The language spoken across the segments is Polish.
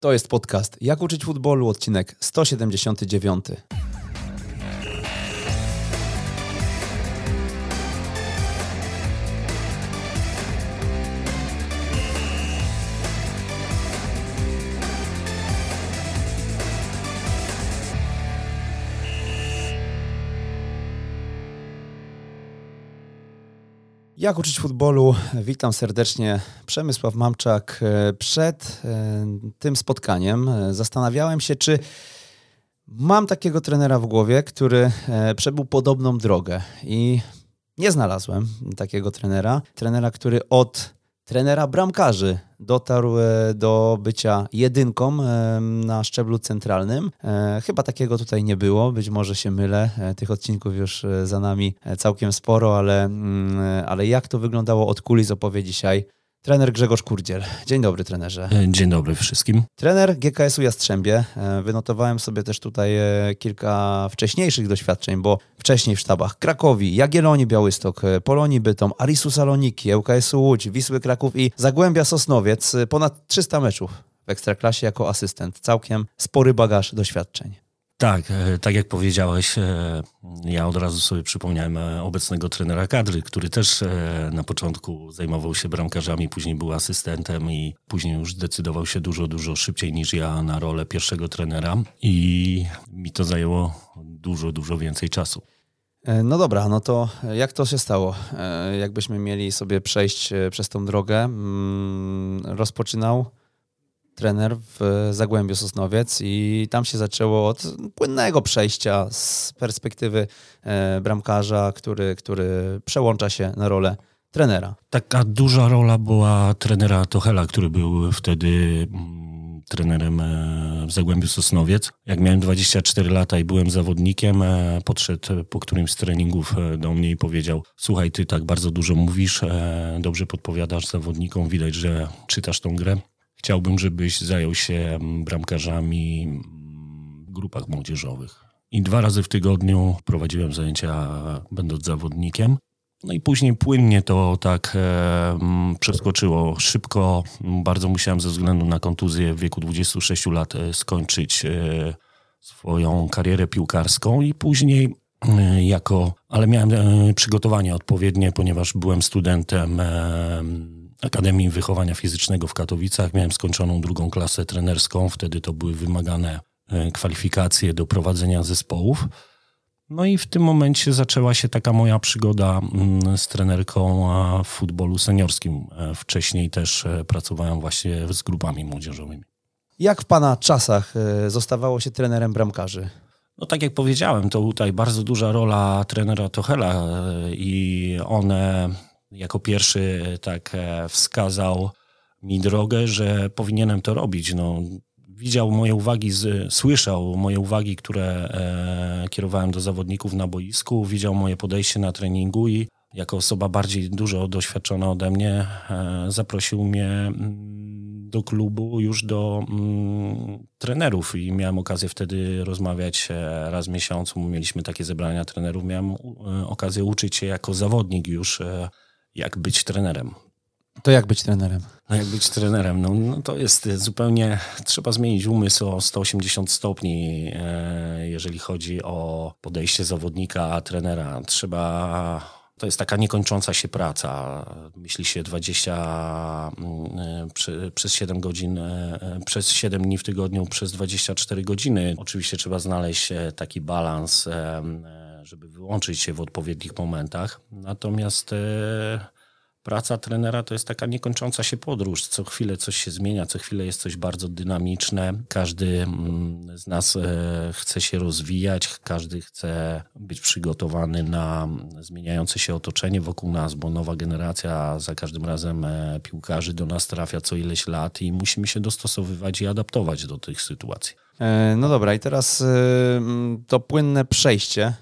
To jest podcast Jak uczyć futbolu, odcinek 179. Jak uczyć futbolu? Witam serdecznie. Przemysław Mamczak. Przed e, tym spotkaniem e, zastanawiałem się, czy mam takiego trenera w głowie, który e, przebył podobną drogę i nie znalazłem takiego trenera. Trenera, który od trenera bramkarzy dotarł e, do bycia jedynką e, na szczeblu centralnym. E, chyba takiego tutaj nie było, być może się mylę. Tych odcinków już za nami całkiem sporo, ale, mm, ale jak to wyglądało od kulis opowie dzisiaj Trener Grzegorz Kurdziel. Dzień dobry, trenerze. Dzień dobry wszystkim. Trener GKS-u Jastrzębie. Wynotowałem sobie też tutaj kilka wcześniejszych doświadczeń, bo wcześniej w sztabach Krakowi, Jagiellonii Białystok, Polonii Bytom, Arisu Saloniki, ŁKS-u Łódź, Wisły Kraków i Zagłębia Sosnowiec. Ponad 300 meczów w Ekstraklasie jako asystent. Całkiem spory bagaż doświadczeń. Tak, e, tak jak powiedziałeś, e, ja od razu sobie przypomniałem e, obecnego trenera kadry, który też na początku zajmował się bramkarzami, później był asystentem i później już decydował się dużo, dużo szybciej niż ja na rolę pierwszego trenera i mi to zajęło dużo, dużo więcej czasu. No dobra, no to jak to się stało? Jakbyśmy mieli sobie przejść przez tą drogę, mm, rozpoczynał trener w Zagłębiu Sosnowiec i tam się zaczęło od płynnego przejścia z perspektywy e, bramkarza, który, który przełącza się na rolę trenera. Taka duża rola była trenera Tochela, który był wtedy mm, trenerem e, w Zagłębiu Sosnowiec. Jak miałem 24 lata i byłem zawodnikiem, e, podszedł po którymś z treningów do mnie i powiedział: Słuchaj, ty tak bardzo dużo mówisz, dobrze podpowiadasz zawodnikom, widać, że czytasz tą grę. Chciałbym, żebyś zajął się mm, bramkarzami w grupach młodzieżowych. I dwa razy w tygodniu prowadziłem zajęcia, będąc zawodnikiem. No i później płynnie to tak e, mm, przeskoczyło szybko. Bardzo musiałem ze względu na kontuzję w wieku 26 lat e, skończyć e, swoją karierę piłkarską i później e, jako, ale miałem e, przygotowanie odpowiednie, ponieważ byłem studentem e, Akademii Wychowania Fizycznego w Katowicach. Miałem skończoną drugą klasę trenerską. Wtedy to były wymagane e, kwalifikacje do prowadzenia zespołów. No i w tym momencie zaczęła się taka moja przygoda mm, z trenerką w futbolu seniorskim. E, wcześniej też e, pracowałem właśnie z grupami młodzieżowymi. Jak w Pana czasach zostawało się trenerem bramkarzy? No tak jak powiedziałem, to tutaj bardzo duża rola trenera Tochela i one jako pierwszy e, tak e, wskazał mi drogę, że powinienem to robić. No, widział moje uwagi, z, słyszał moje uwagi, które e, kierowałem do zawodników na boisku, widział moje podejście na treningu i jako osoba bardziej dużo doświadczona ode mnie e, zaprosił mnie mm, do klubu już do mm, trenerów i miałem okazję wtedy rozmawiać e, raz w miesiącu. Mieliśmy takie zebrania trenerów. Miałem e, okazję uczyć się jako zawodnik już jak być trenerem. To jak być trenerem? No jak być trenerem? No, no, to jest zupełnie, trzeba zmienić umysł o 180 stopni, e, jeżeli chodzi o podejście zawodnika, trenera. Trzeba, to jest taka niekończąca się praca. Myśli się 20 mm, e, przez 7 godzin, e, przez 7 dni w tygodniu, przez 24 godziny. Oczywiście trzeba znaleźć taki balans żeby wyłączyć się w odpowiednich momentach. Natomiast e, praca trenera to jest taka niekończąca się podróż. Co chwilę coś się zmienia, co chwilę jest coś bardzo dynamiczne. Każdy mm, z nas e, chce się rozwijać, każdy chce być przygotowany na zmieniające się otoczenie wokół nas, bo nowa generacja za każdym razem e, piłkarzy do nas trafia co ileś lat i musimy się dostosowywać i adaptować do tych sytuacji. No dobra, i teraz to płynne przejście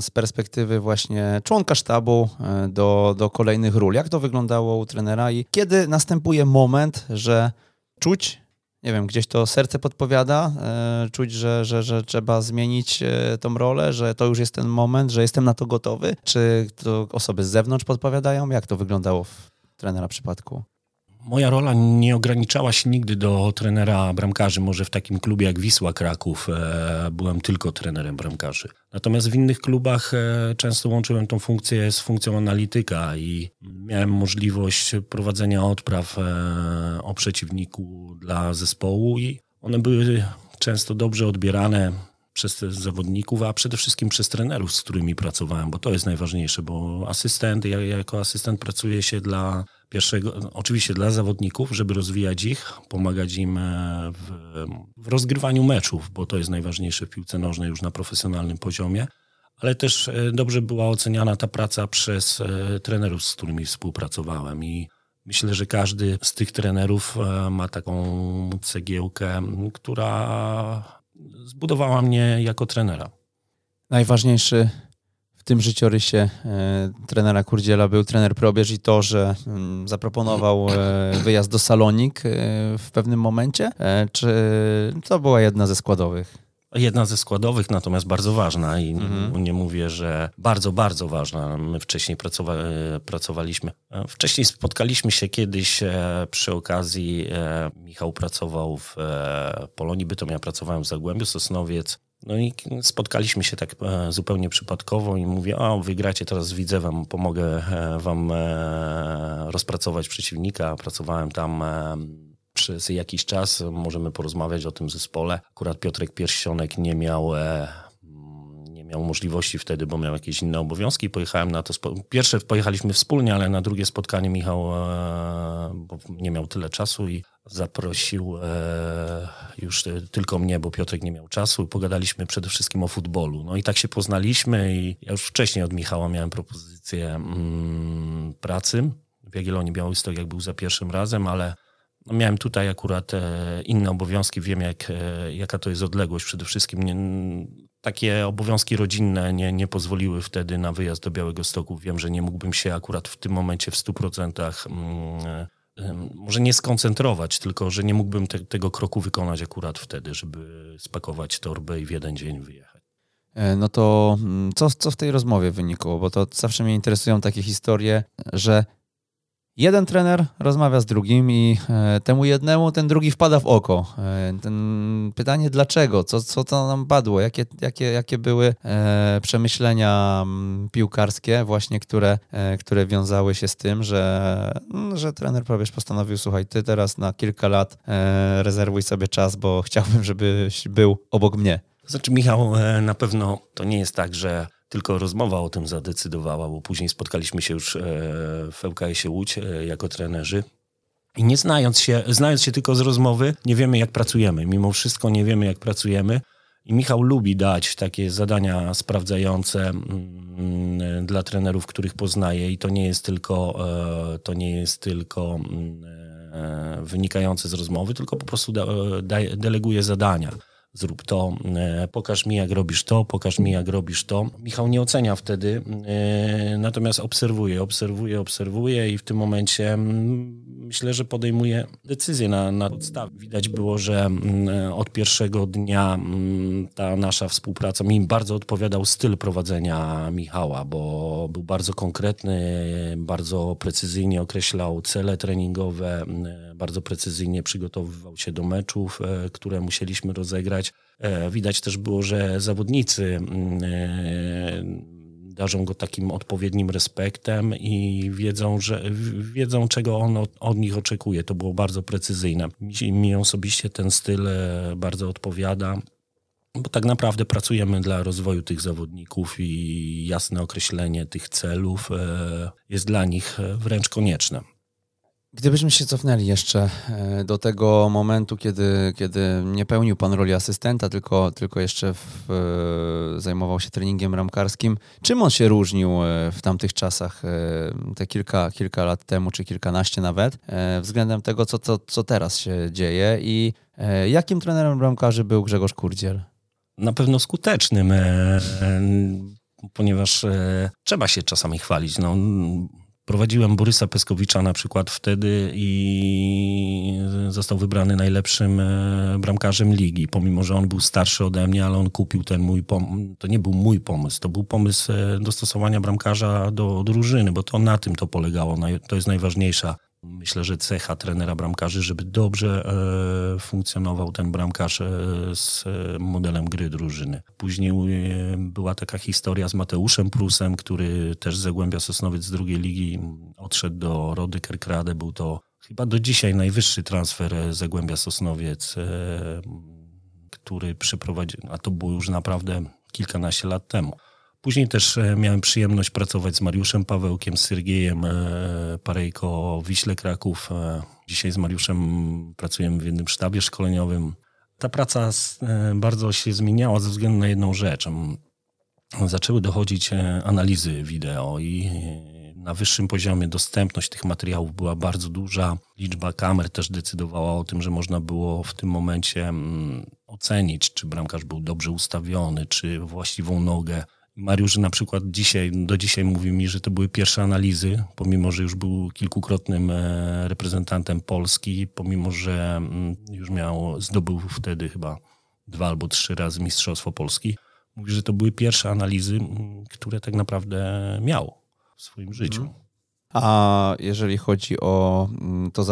z perspektywy właśnie członka sztabu e, do, do kolejnych ról. Jak to wyglądało u trenera i kiedy następuje moment, że czuć, nie wiem, gdzieś to serce podpowiada, e, czuć, że, że, że trzeba zmienić e, tą rolę, że to już jest ten moment, że jestem na to gotowy? Czy to osoby z zewnątrz podpowiadają? Jak to wyglądało w trenera przypadku? Moja rola nie ograniczała się nigdy do trenera bramkarzy. Może w takim klubie jak Wisła Kraków e, byłem tylko trenerem bramkarzy. Natomiast w innych klubach e, często łączyłem tą funkcję z funkcją analityka i miałem możliwość prowadzenia odpraw e, o przeciwniku dla zespołu i one były często dobrze odbierane przez zawodników, a przede wszystkim przez trenerów, z którymi pracowałem, bo to jest najważniejsze, bo asystent, ja jako asystent pracuję się dla pierwszego, oczywiście dla zawodników, żeby rozwijać ich, pomagać im e, w, w rozgrywaniu meczów, bo to jest najważniejsze w piłce nożnej już na profesjonalnym poziomie, ale też e, dobrze była oceniana ta praca przez e, trenerów, z którymi współpracowałem i Myślę, że każdy z tych trenerów ma taką cegiełkę, która zbudowała mnie jako trenera. Najważniejszy w tym życiorysie e, trenera Kurdziela był trener Probierz i to, że mm, zaproponował e, wyjazd do Salonik e, w pewnym momencie, czy to była jedna ze składowych? Jedna ze składowych, natomiast bardzo ważna i mhm. nie mówię, że bardzo, bardzo ważna. My wcześniej pracowa pracowaliśmy. Wcześniej spotkaliśmy się kiedyś przy okazji, Michał pracował w Polonii Bytom, ja pracowałem w Zagłębiu Sosnowiec. No i spotkaliśmy się tak zupełnie przypadkowo i mówię, o wygracie teraz z Widzewem, pomogę wam rozpracować przeciwnika. Pracowałem tam przez jakiś czas możemy porozmawiać o tym zespole. Akurat Piotrek Pierścionek nie miał e, nie miał możliwości wtedy, bo miał jakieś inne obowiązki. Pojechałem na to. Pierwsze pojechaliśmy wspólnie, ale na drugie spotkanie Michał e, nie miał tyle czasu i zaprosił e, już tylko mnie, bo Piotrek nie miał czasu. Pogadaliśmy przede wszystkim o futbolu. No i tak się poznaliśmy i ja już wcześniej od Michała miałem propozycję mm, pracy w Jagiellonii Białystok, jak był za pierwszym razem, ale no miałem tutaj akurat e, inne obowiązki, wiem jak, e, jaka to jest odległość. Przede wszystkim nie, takie obowiązki rodzinne nie, nie pozwoliły wtedy na wyjazd do Białego Stoku. Wiem, że nie mógłbym się akurat w tym momencie w 100% mm, e, może nie skoncentrować, tylko że nie mógłbym te, tego kroku wykonać akurat wtedy, żeby spakować torbę i w jeden dzień wyjechać. No to mm, co, co w tej rozmowie wynikło? Bo to zawsze mnie interesują takie historie, że Jeden trener rozmawia z drugim i e, temu jednemu ten drugi wpada w oko. E, pytanie dlaczego? Co, co to nam padło? Jakie, jakie, jakie były e, przemyślenia piłkarskie właśnie, które, które wiązały się z tym, że, że trener Probierz postanowił, słuchaj, ty teraz na kilka lat rezerwuj sobie czas, bo chciałbym, żebyś był obok mnie. Znaczy Michał, na pewno to nie jest tak, że tylko rozmowa o tym zadecydowała, bo później spotkaliśmy się już e, w ŁKS-ie Łódź e, jako trenerzy. I nie znając się, znając się tylko z rozmowy, nie wiemy jak pracujemy. Mimo wszystko nie wiemy jak pracujemy. I Michał lubi dać takie zadania sprawdzające mm, dla trenerów, których poznaje i to nie jest tylko, e, to nie jest tylko mm, wynikające z rozmowy, tylko po prostu deleguje zadania zrób to, e, pokaż mi jak robisz to, pokaż mi jak robisz to. Michał nie ocenia wtedy, e, natomiast obserwuje, obserwuje, obserwuje i w tym momencie mm, myślę, że podejmuje decyzję na, na podstawie. Widać było, że mm, od pierwszego dnia mm, ta nasza współpraca mi bardzo odpowiadał styl prowadzenia Michała, bo był bardzo konkretny, bardzo precyzyjnie określał cele treningowe, bardzo precyzyjnie przygotowywał się do meczów, e, które musieliśmy rozegrać. E, widać też było, że zawodnicy mm, e, darzą go takim odpowiednim respektem i wiedzą, że, wiedzą czego on od, od nich oczekuje. To było bardzo precyzyjne. Mi, mi osobiście ten styl bardzo odpowiada bo tak naprawdę pracujemy dla rozwoju tych zawodników i jasne określenie tych celów jest dla nich wręcz konieczne. Gdybyśmy się cofnęli jeszcze e, do tego momentu, kiedy, kiedy nie pełnił pan roli asystenta, tylko, tylko jeszcze w, e, zajmował się treningiem ramkarskim, czym on się różnił e, w tamtych czasach, te kilka, kilka lat temu, czy kilkanaście nawet, względem tego, co, co, co teraz się dzieje i jakim trenerem bramkarzy był Grzegorz Kurdziel? Na pewno skutecznym, ponieważ trzeba się czasami chwalić. No, Prowadziłem Borysa Peskowicza na przykład wtedy i został wybrany najlepszym e, bramkarzem ligi, pomimo że on był starszy ode mnie, ale on kupił ten mój pomysł. To nie był mój pomysł, to był pomysł e, dostosowania bramkarza do drużyny, bo to na tym to polegało. To jest najważniejsza Myślę, że cecha trenera bramkarzy, żeby dobrze e, funkcjonował ten bramkarz e, z e, modelem gry drużyny. Później e, była taka historia z Mateuszem Prusem, który też Zagłębia Sosnowiec z drugiej ligi odszedł do Rody Kerkrade. Był to chyba do dzisiaj najwyższy transfer Zagłębia Sosnowiec, e, który przeprowadził, a to było już naprawdę kilkanaście lat temu. Później też e, miałem przyjemność pracować z Mariuszem Pawełkiem, z Syrgiejem e, Parejko Wiśle Kraków. E, dzisiaj z Mariuszem pracujemy w jednym sztabie szkoleniowym. Ta praca bardzo się zmieniała ze względu na jedną rzecz. Zaczęły dochodzić analizy wideo i na wyższym poziomie dostępność tych materiałów była bardzo duża. Liczba kamer też decydowała o tym, że można było w tym momencie ocenić, czy bramkarz był dobrze ustawiony, czy właściwą nogę Mariusz na przykład dzisiaj, do dzisiaj mówi mi, że to były pierwsze analizy, pomimo, że już był kilkukrotnym e, reprezentantem Polski, pomimo, że mm, już miał, zdobył wtedy chyba dwa albo trzy razy Mistrzostwo Polski. Mówi, że to były pierwsze analizy, mm, które tak naprawdę miał w swoim życiu. Mhm. A jeżeli chodzi o mm, to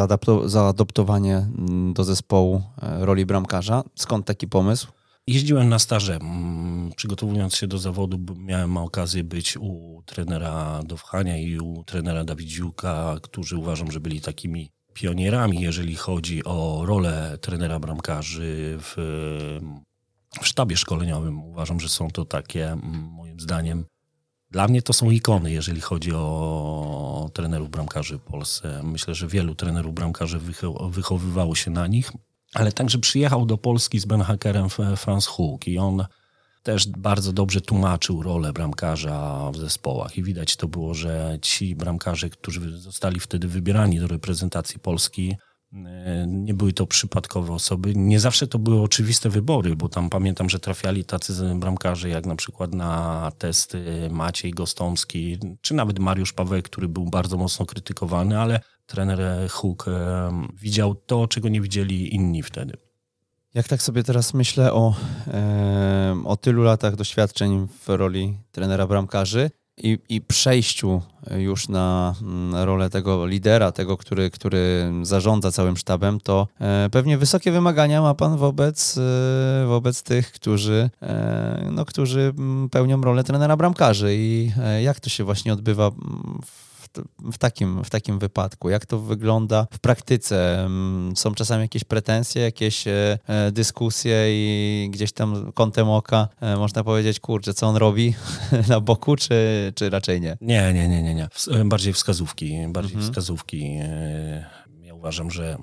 zaadoptowanie do zespołu e, roli bramkarza, skąd taki pomysł? Jeździłem na staże. Mm, przygotowując się do zawodu, miałem okazję być u trenera Dowchania i u trenera Dawidziuka, którzy uważam, że byli takimi pionierami, jeżeli chodzi o rolę trenera bramkarzy w, w sztabie szkoleniowym. Uważam, że są to takie, mm, moim zdaniem, dla mnie to są ikony, jeżeli chodzi o trenerów bramkarzy w Polsce. Myślę, że wielu trenerów bramkarzy wychowywało się na nich ale także przyjechał do Polski z Benhakerem Franz Hook i on też bardzo dobrze tłumaczył rolę bramkarza w zespołach i widać to było, że ci bramkarze, którzy zostali wtedy wybierani do reprezentacji Polski, e, nie były to przypadkowe osoby. Nie zawsze to były oczywiste wybory, bo tam pamiętam, że trafiali tacy bramkarze jak na przykład na testy Maciej Gostomski, czy nawet Mariusz Paweł, który był bardzo mocno krytykowany, ale trener Hook widział to, czego nie widzieli inni wtedy. Jak tak sobie teraz myślę o, o tylu latach doświadczeń w roli trenera bramkarzy i, i przejściu już na mm, rolę tego lidera, tego, który, który zarządza całym sztabem, to e, pewnie wysokie wymagania ma pan wobec, e, wobec tych, którzy, e, no, którzy mm, pełnią rolę trenera bramkarzy. I jak to się właśnie odbywa mm, w w takim, w takim wypadku? Jak to wygląda w praktyce? Mm, są czasami jakieś pretensje, jakieś e, e, dyskusje i gdzieś tam kątem oka e, można powiedzieć, kurczę, co on robi na boku, czy, czy raczej nie? Nie, nie, nie, nie, nie. Bardziej wskazówki, bardziej mhm. wskazówki. Ja uważam, że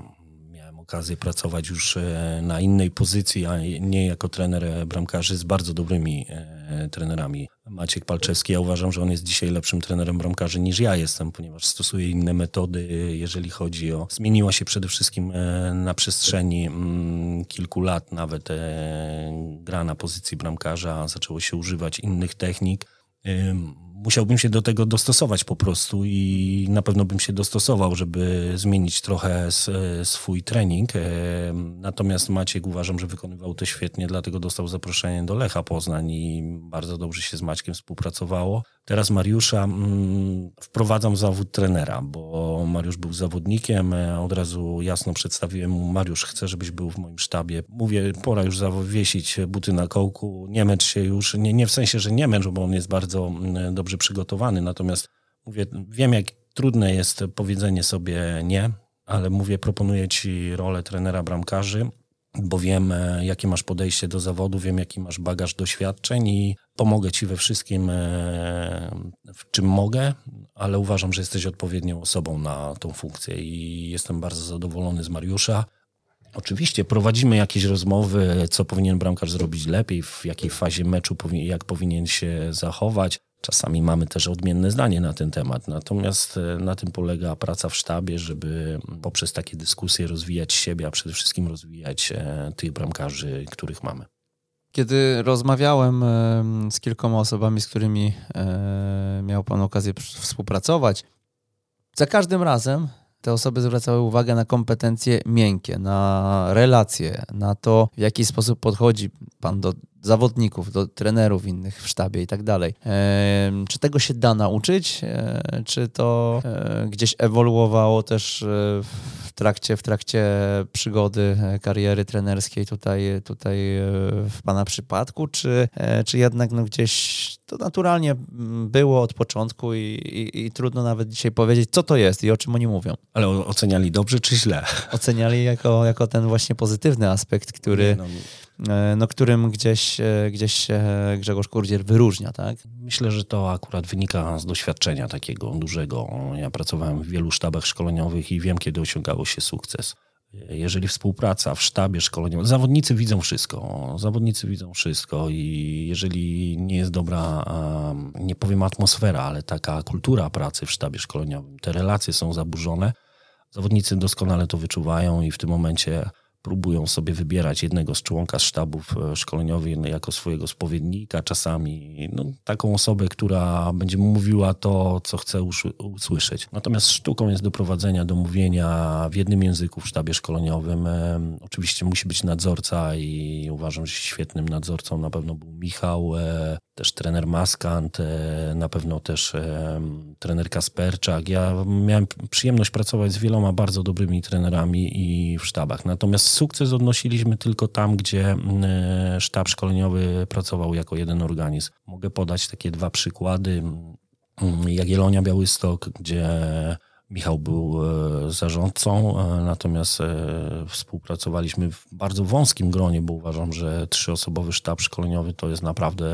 okazję pracować już e, na innej pozycji, a nie jako trener bramkarzy z bardzo dobrymi e, trenerami. Maciek Palczewski, ja uważam, że on jest dzisiaj lepszym trenerem bramkarzy niż ja jestem, ponieważ stosuje inne metody, jeżeli chodzi o... Zmieniła się przede wszystkim e, na przestrzeni mm, kilku lat nawet gra na pozycji bramkarza, zaczęło się używać innych technik musiałbym się do tego dostosować po prostu i na pewno bym się dostosował, żeby zmienić trochę swój trening. E, natomiast Maciek uważam, że wykonywał to świetnie, dlatego dostał zaproszenie do Lecha Poznań i bardzo dobrze się z Maćkiem współpracowało. Teraz Mariusza mm, wprowadzam w zawód trenera, bo Mariusz był zawodnikiem. E, od razu jasno przedstawiłem mu, Mariusz, chcę, żebyś był w moim sztabie. Mówię, pora już zawiesić buty na kołku, nie męcz się już. Nie, nie w sensie, że nie męcz, bo on jest bardzo mm, dobrze przygotowany. Natomiast mówię, wiem, jak trudne jest powiedzenie sobie nie, ale mówię, proponuję ci rolę trenera bramkarzy bo wiem, e, jakie masz podejście do zawodu, wiem, jaki masz bagaż doświadczeń i pomogę ci we wszystkim, e, w czym mogę, ale uważam, że jesteś odpowiednią osobą na tą funkcję i jestem bardzo zadowolony z Mariusza. Oczywiście prowadzimy jakieś rozmowy, co powinien bramkarz zrobić lepiej, w jakiej fazie meczu, jak powinien się zachować. Czasami mamy też odmienne zdanie na ten temat, natomiast e, na tym polega praca w sztabie, żeby poprzez takie dyskusje rozwijać siebie, a przede wszystkim rozwijać e, tych bramkarzy, których mamy. Kiedy rozmawiałem e, z kilkoma osobami, z którymi miał Pan okazję współpracować, za każdym razem te osoby zwracały uwagę na kompetencje miękkie, na relacje, na to, w jaki sposób podchodzi Pan do zawodników, do trenerów innych w sztabie i tak dalej. Czy tego się da nauczyć? E, czy to e, gdzieś ewoluowało też e, w trakcie, w trakcie przygody kariery trenerskiej tutaj, tutaj w Pana przypadku? Czy, czy jednak no gdzieś to naturalnie było od początku i, i, i, trudno nawet dzisiaj powiedzieć, co to jest i o czym oni mówią. Ale oceniali dobrze czy źle? Oceniali jako, jako ten właśnie pozytywny aspekt, który, no, E, no, którym gdzieś, e, gdzieś się Grzegorz Kurdzier wyróżnia, tak? Myślę, że to akurat wynika z doświadczenia takiego dużego. Ja pracowałem w wielu sztabach szkoleniowych i wiem, kiedy osiągało się sukces. Jeżeli współpraca w sztabie szkoleniowym, zawodnicy widzą wszystko, zawodnicy widzą wszystko i jeżeli nie jest dobra, nie powiem atmosfera, ale taka kultura pracy w sztabie szkoleniowym, te relacje są zaburzone, zawodnicy doskonale to wyczuwają i w tym momencie próbują sobie wybierać jednego z członka sztabów e, szkoleniowych jako swojego spowiednika, czasami no, taką osobę, która będzie mówiła to, co chce usłyszeć. Natomiast sztuką jest doprowadzenia do mówienia w jednym języku w sztabie szkoleniowym. E, oczywiście musi być nadzorca i uważam, że świetnym nadzorcą na pewno był Michał, e, też trener Maskant, na pewno też trener Kasperczak. Ja miałem przyjemność pracować z wieloma bardzo dobrymi trenerami i w sztabach. Natomiast sukces odnosiliśmy tylko tam, gdzie mm, e, sztab szkoleniowy pracował jako jeden organizm. Mogę podać takie dwa przykłady. Mm, Jagiellonia Białystok, gdzie Michał był e, zarządcą, e, natomiast współpracowaliśmy w bardzo wąskim gronie, bo uważam, że trzyosobowy sztab szkoleniowy to jest naprawdę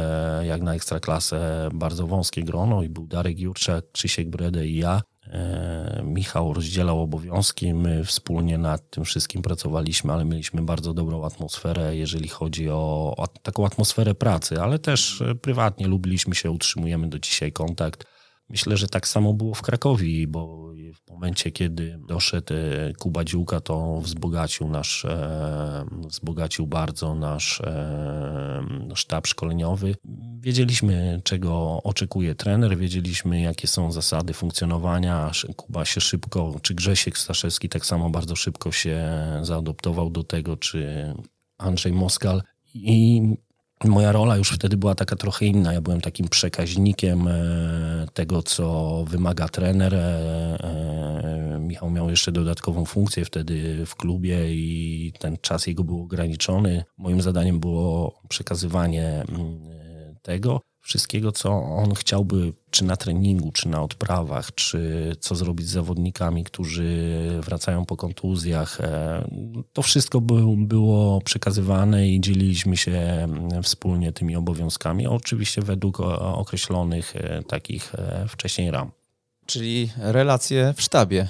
jak na ekstraklasę bardzo wąskie grono i był Darek Jurczak, Krzysiek Brede i ja. E, Michał rozdzielał obowiązki, my wspólnie nad tym wszystkim pracowaliśmy, ale mieliśmy bardzo dobrą atmosferę, jeżeli chodzi o, o taką atmosferę pracy, ale też e, prywatnie lubiliśmy się, utrzymujemy do dzisiaj kontakt. Myślę, że tak samo było w Krakowie, bo momencie, kiedy doszedł e, Kuba Dziłka, to wzbogacił nasz, e, wzbogacił bardzo nasz e, sztab szkoleniowy. Wiedzieliśmy, czego oczekuje trener, wiedzieliśmy, jakie są zasady funkcjonowania. Kuba się szybko, czy Grzesiek Staszewski tak samo bardzo szybko się zaadoptował do tego, czy Andrzej Moskal. I Moja rola już wtedy była taka trochę inna. Ja byłem takim przekaźnikiem e, tego, co wymaga trener. E, e, Michał miał jeszcze dodatkową funkcję wtedy w klubie i ten czas jego był ograniczony. Moim zadaniem było przekazywanie mm, tego wszystkiego, co on chciałby, czy na treningu, czy na odprawach, czy co zrobić z zawodnikami, którzy wracają po kontuzjach. E, to wszystko było przekazywane i dzieliliśmy się mm, wspólnie tymi obowiązkami, oczywiście według określonych e, takich e, wcześniej ram. Czyli relacje w sztabie,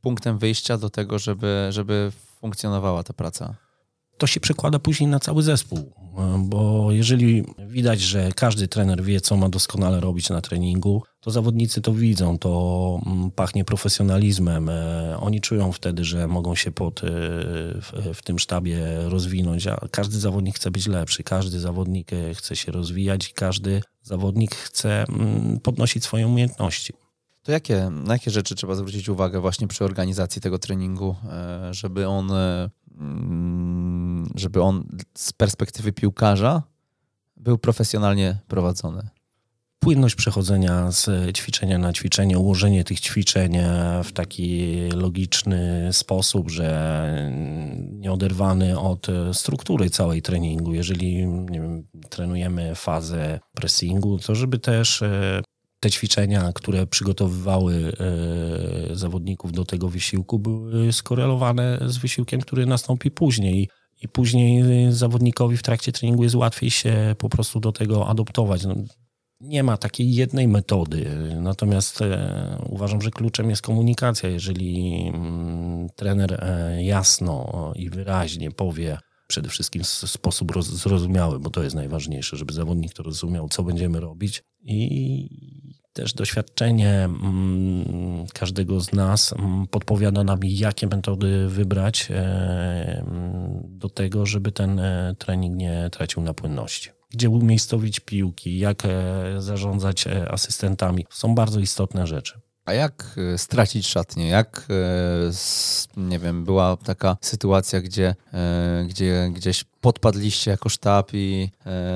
punktem wyjścia do tego, żeby, żeby funkcjonowała ta praca to się przekłada później na cały zespół. Bo jeżeli widać, że każdy trener wie, co ma doskonale robić na treningu, to zawodnicy to widzą, to mm, pachnie profesjonalizmem. E, oni czują wtedy, że mogą się pod, e, w, w tym sztabie rozwinąć, a każdy zawodnik chce być lepszy, każdy zawodnik e, chce się rozwijać i każdy zawodnik chce mm, podnosić swoje umiejętności. To jakie, na jakie rzeczy trzeba zwrócić uwagę właśnie przy organizacji tego treningu, żeby on żeby on z perspektywy piłkarza był profesjonalnie prowadzony. Płynność przechodzenia z ćwiczenia na ćwiczenie, ułożenie tych ćwiczeń w taki logiczny sposób, że nieoderwany od struktury całej treningu. Jeżeli wiem, trenujemy fazę pressingu, to żeby też e, te ćwiczenia, które przygotowywały e, zawodników do tego wysiłku, były skorelowane z wysiłkiem, który nastąpi później. I później zawodnikowi w trakcie treningu jest łatwiej się po prostu do tego adoptować. No, nie ma takiej jednej metody, natomiast e, uważam, że kluczem jest komunikacja. Jeżeli mm, trener e, jasno i wyraźnie powie, przede wszystkim w sposób zrozumiały, bo to jest najważniejsze, żeby zawodnik to rozumiał, co będziemy robić i też doświadczenie mm, każdego z nas mm, podpowiada nam, jakie metody wybrać e, do tego, żeby ten e, trening nie tracił na płynności. Gdzie umiejscowić piłki, jak e, zarządzać asystentami. Są bardzo istotne rzeczy. A jak e, stracić szatnię? Jak, e, nie wiem, była taka sytuacja, gdzie, e, gdzie gdzieś podpadliście jako sztab i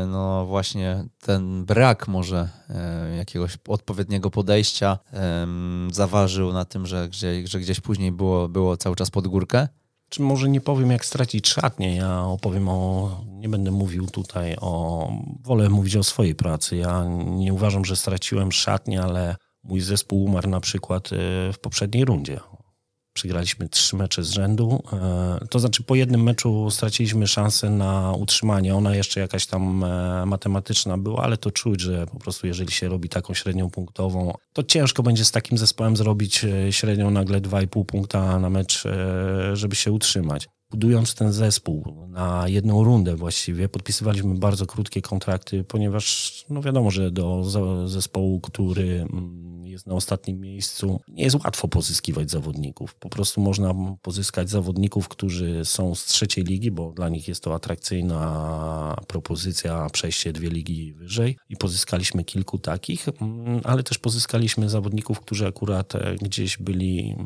no właśnie ten brak może jakiegoś odpowiedniego podejścia zaważył na tym, że, że gdzieś później było, było cały czas pod górkę? Czy może nie powiem, jak stracić szatnię? Ja opowiem o. Nie będę mówił tutaj o. Wolę mówić o swojej pracy. Ja nie uważam, że straciłem szatnię, ale Mój zespół umarł na przykład e, w poprzedniej rundzie. Przegraliśmy trzy mecze z rzędu. E, to znaczy, po jednym meczu straciliśmy szansę na utrzymanie. Ona jeszcze jakaś tam e, matematyczna była, ale to czuć, że po prostu, jeżeli się robi taką średnią punktową, to ciężko będzie z takim zespołem zrobić średnią nagle 2,5 punkta na mecz, żeby się utrzymać budując ten zespół na jedną rundę właściwie, podpisywaliśmy bardzo krótkie kontrakty, ponieważ no wiadomo, że do zespołu, który mm, jest na ostatnim miejscu, nie jest łatwo pozyskiwać zawodników. Po prostu można pozyskać zawodników, którzy są z trzeciej ligi, bo dla nich jest to atrakcyjna propozycja przejście dwie ligi wyżej i pozyskaliśmy kilku takich, mm, ale też pozyskaliśmy zawodników, którzy akurat e, gdzieś byli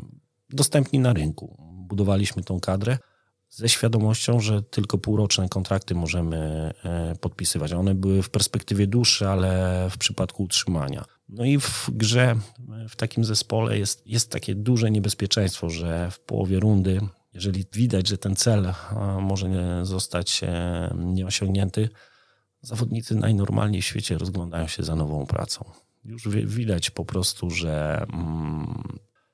dostępni na rynku. Budowaliśmy tą kadrę ze świadomością, że tylko półroczne kontrakty możemy e, podpisywać. One były w perspektywie dłuższe, ale w przypadku utrzymania. No i w grze, w takim zespole jest, jest takie duże niebezpieczeństwo, że w połowie rundy, jeżeli widać, że ten cel może nie zostać e, nieosiągnięty, zawodnicy najnormalniej w świecie rozglądają się za nową pracą. Już widać po prostu, że mm,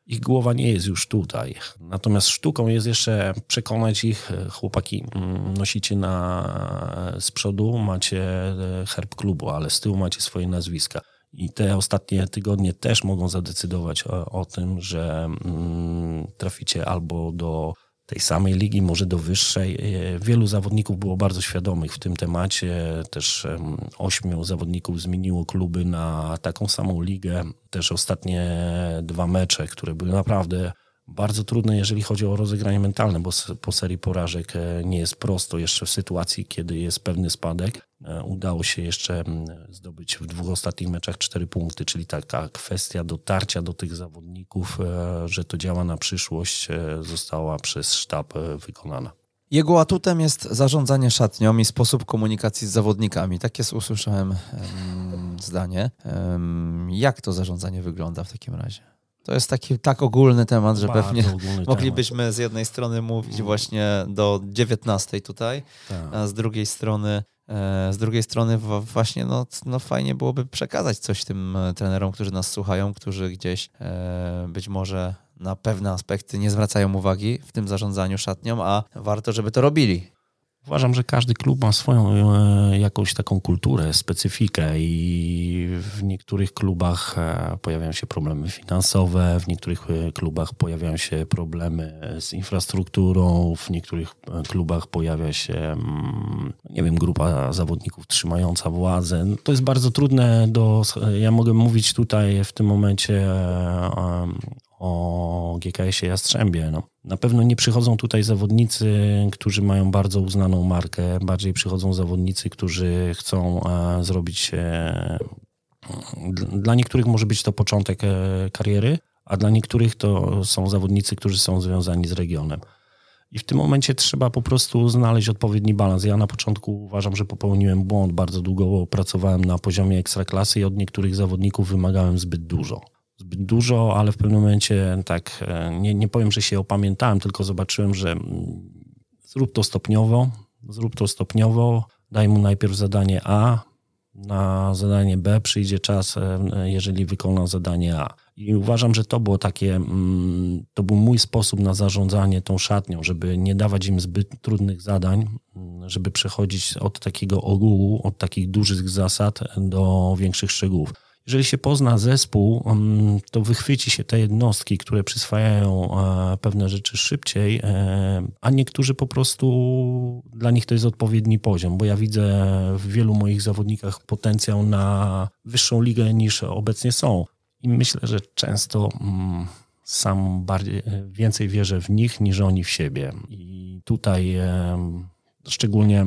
ich głowa nie jest już tutaj. Natomiast sztuką jest jeszcze przekonać ich, chłopaki, mm, nosicie na, z przodu, macie e, herb klubu, ale z tyłu macie swoje nazwiska. I te ostatnie tygodnie też mogą zadecydować o, o tym, że mm, traficie albo do tej samej ligi, może do wyższej. E, wielu zawodników było bardzo świadomych w tym temacie. Też ośmiu zawodników zmieniło kluby na taką samą ligę. Też ostatnie dwa mecze, które były naprawdę bardzo trudne, jeżeli chodzi o rozegranie mentalne, bo po serii porażek e, nie jest prosto jeszcze w sytuacji, kiedy jest pewny spadek. E, udało się jeszcze zdobyć w dwóch ostatnich meczach cztery punkty, czyli taka kwestia dotarcia do tych zawodników, e, że to działa na przyszłość, została przez sztab wykonana. Jego atutem jest zarządzanie szatnią i sposób komunikacji z zawodnikami. Takie usłyszałem um, zdanie. Um, jak to zarządzanie wygląda w takim razie? To jest taki tak ogólny temat, że Bardzo pewnie moglibyśmy temat. z jednej strony mówić mm. właśnie do 19 tutaj, tak. a z drugiej strony e, z drugiej strony właśnie no, no fajnie byłoby przekazać coś tym e, trenerom, którzy nas słuchają, którzy gdzieś e, być może na pewne aspekty nie zwracają uwagi w tym zarządzaniu szatnią, a warto, żeby to robili. Uważam, że każdy klub ma swoją e, jakąś taką kulturę, specyfikę i w niektórych klubach e, pojawiają się problemy finansowe, w niektórych e, klubach pojawiają się problemy z infrastrukturą, w niektórych klubach pojawia się, mm, nie wiem, grupa zawodników trzymająca władzę. To jest bardzo trudne do. Ja mogę mówić tutaj w tym momencie o GKS-ie Jastrzębie. No, na pewno nie przychodzą tutaj zawodnicy, którzy mają bardzo uznaną markę. Bardziej przychodzą zawodnicy, którzy chcą e, zrobić. E, dla niektórych może być to początek e, kariery, a dla niektórych to są zawodnicy, którzy są związani z regionem. I w tym momencie trzeba po prostu znaleźć odpowiedni balans. Ja na początku uważam, że popełniłem błąd. Bardzo długo pracowałem na poziomie ekstraklasy i od niektórych zawodników wymagałem zbyt dużo zbyt dużo, ale w pewnym momencie tak, e, nie, nie powiem, że się opamiętałem, tylko zobaczyłem, że mm, zrób to stopniowo, zrób to stopniowo, daj mu najpierw zadanie A, na zadanie B przyjdzie czas, e, jeżeli wykona zadanie A. I uważam, że to było takie, mm, to był mój sposób na zarządzanie tą szatnią, żeby nie dawać im zbyt trudnych zadań, mm, żeby przechodzić od takiego ogółu, od takich dużych zasad do większych szczegółów. Jeżeli się pozna zespół, mm, to wychwyci się te jednostki, które przyswajają e, pewne rzeczy szybciej, e, a niektórzy po prostu dla nich to jest odpowiedni poziom, bo ja widzę w wielu moich zawodnikach potencjał na wyższą ligę niż obecnie są. I myślę, że często mm, sam bardziej, więcej wierzę w nich niż oni w siebie. I tutaj szczególnie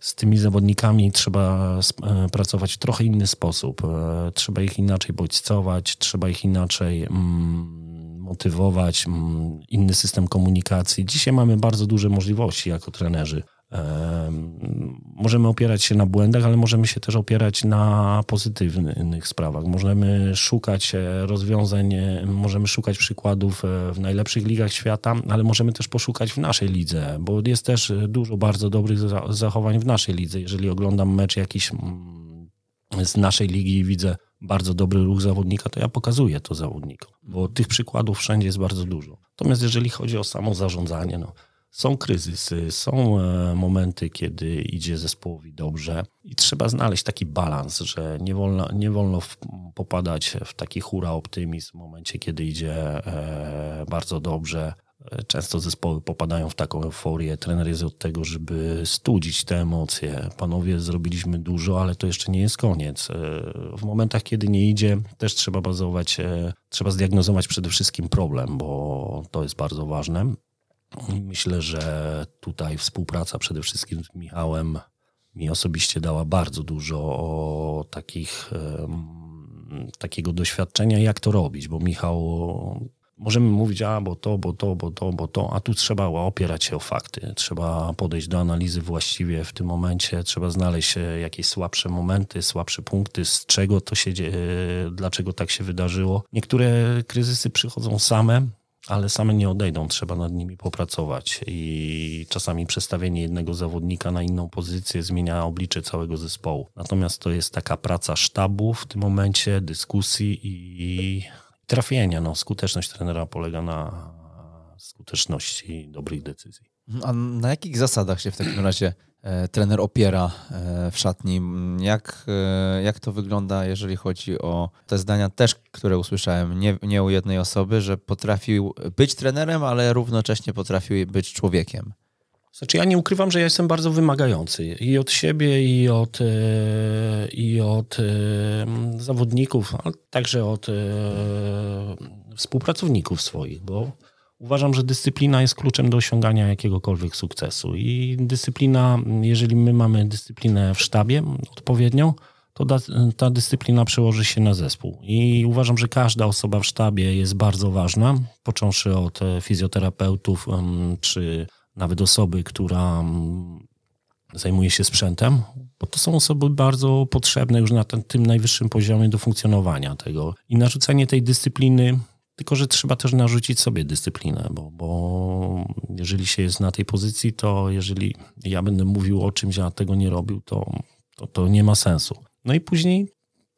z tymi zawodnikami trzeba e, pracować w trochę inny sposób. E, trzeba ich inaczej bodźcować, trzeba ich inaczej mm, motywować, mm, inny system komunikacji. Dzisiaj mamy bardzo duże możliwości jako trenerzy. Możemy opierać się na błędach, ale możemy się też opierać na pozytywnych sprawach. Możemy szukać e, rozwiązań, e, możemy szukać przykładów e, w najlepszych ligach świata, ale możemy też poszukać w naszej lidze, bo jest też dużo bardzo dobrych zachowań w naszej lidze. Jeżeli oglądam mecz jakiś mm, z naszej ligi i widzę bardzo dobry ruch zawodnika, to ja pokazuję to zawodnikom, bo tych przykładów wszędzie jest bardzo dużo. Natomiast jeżeli chodzi o samo zarządzanie, no, są kryzysy, są e, momenty, kiedy idzie zespołowi dobrze i trzeba znaleźć taki balans, że nie wolno, nie wolno popadać w taki hura optymizm w momencie, kiedy idzie e, bardzo dobrze. E, często zespoły popadają w taką euforię. Trener jest od tego, żeby studzić te emocje. Panowie, zrobiliśmy dużo, ale to jeszcze nie jest koniec. W momentach, kiedy nie idzie, też trzeba bazować, trzeba zdiagnozować przede wszystkim problem, bo to jest bardzo ważne. Myślę, że tutaj współpraca przede wszystkim z Michałem mi osobiście dała bardzo dużo takich, takiego doświadczenia, jak to robić, bo Michał możemy mówić, a bo to, bo to, bo to, bo to, a tu trzeba opierać się o fakty. Trzeba podejść do analizy właściwie w tym momencie, trzeba znaleźć e, jakieś słabsze momenty, słabsze punkty, z czego to się dzieje, dlaczego tak się wydarzyło. Niektóre kryzysy przychodzą same, ale same nie odejdą, trzeba nad nimi popracować i czasami przestawienie jednego zawodnika na inną pozycję zmienia oblicze całego zespołu. Natomiast to jest taka praca sztabu w tym momencie, dyskusji i trafienia. No, skuteczność trenera polega na skuteczności dobrych decyzji. A na jakich zasadach się w takim razie trener opiera e, w szatni. Jak, e, jak to wygląda, jeżeli chodzi o te zdania też, które usłyszałem, nie, nie u jednej osoby, że potrafił być trenerem, ale równocześnie potrafił być człowiekiem? Znaczy ja nie ukrywam, że ja jestem bardzo wymagający i od siebie, i od, i od zawodników, ale także od współpracowników swoich, bo Uważam, że dyscyplina jest kluczem do osiągania jakiegokolwiek sukcesu. I dyscyplina, jeżeli my mamy dyscyplinę w sztabie odpowiednią, to ta dyscyplina przełoży się na zespół. I uważam, że każda osoba w sztabie jest bardzo ważna, począwszy od e, fizjoterapeutów, czy nawet osoby, która zajmuje się sprzętem, bo to są osoby bardzo potrzebne już na tym najwyższym poziomie do funkcjonowania tego. I narzucenie tej dyscypliny tylko, że trzeba też narzucić sobie dyscyplinę, bo, bo jeżeli się jest na tej pozycji, to jeżeli ja będę mówił o czymś, a tego nie robił, to, to, to nie ma sensu. No i później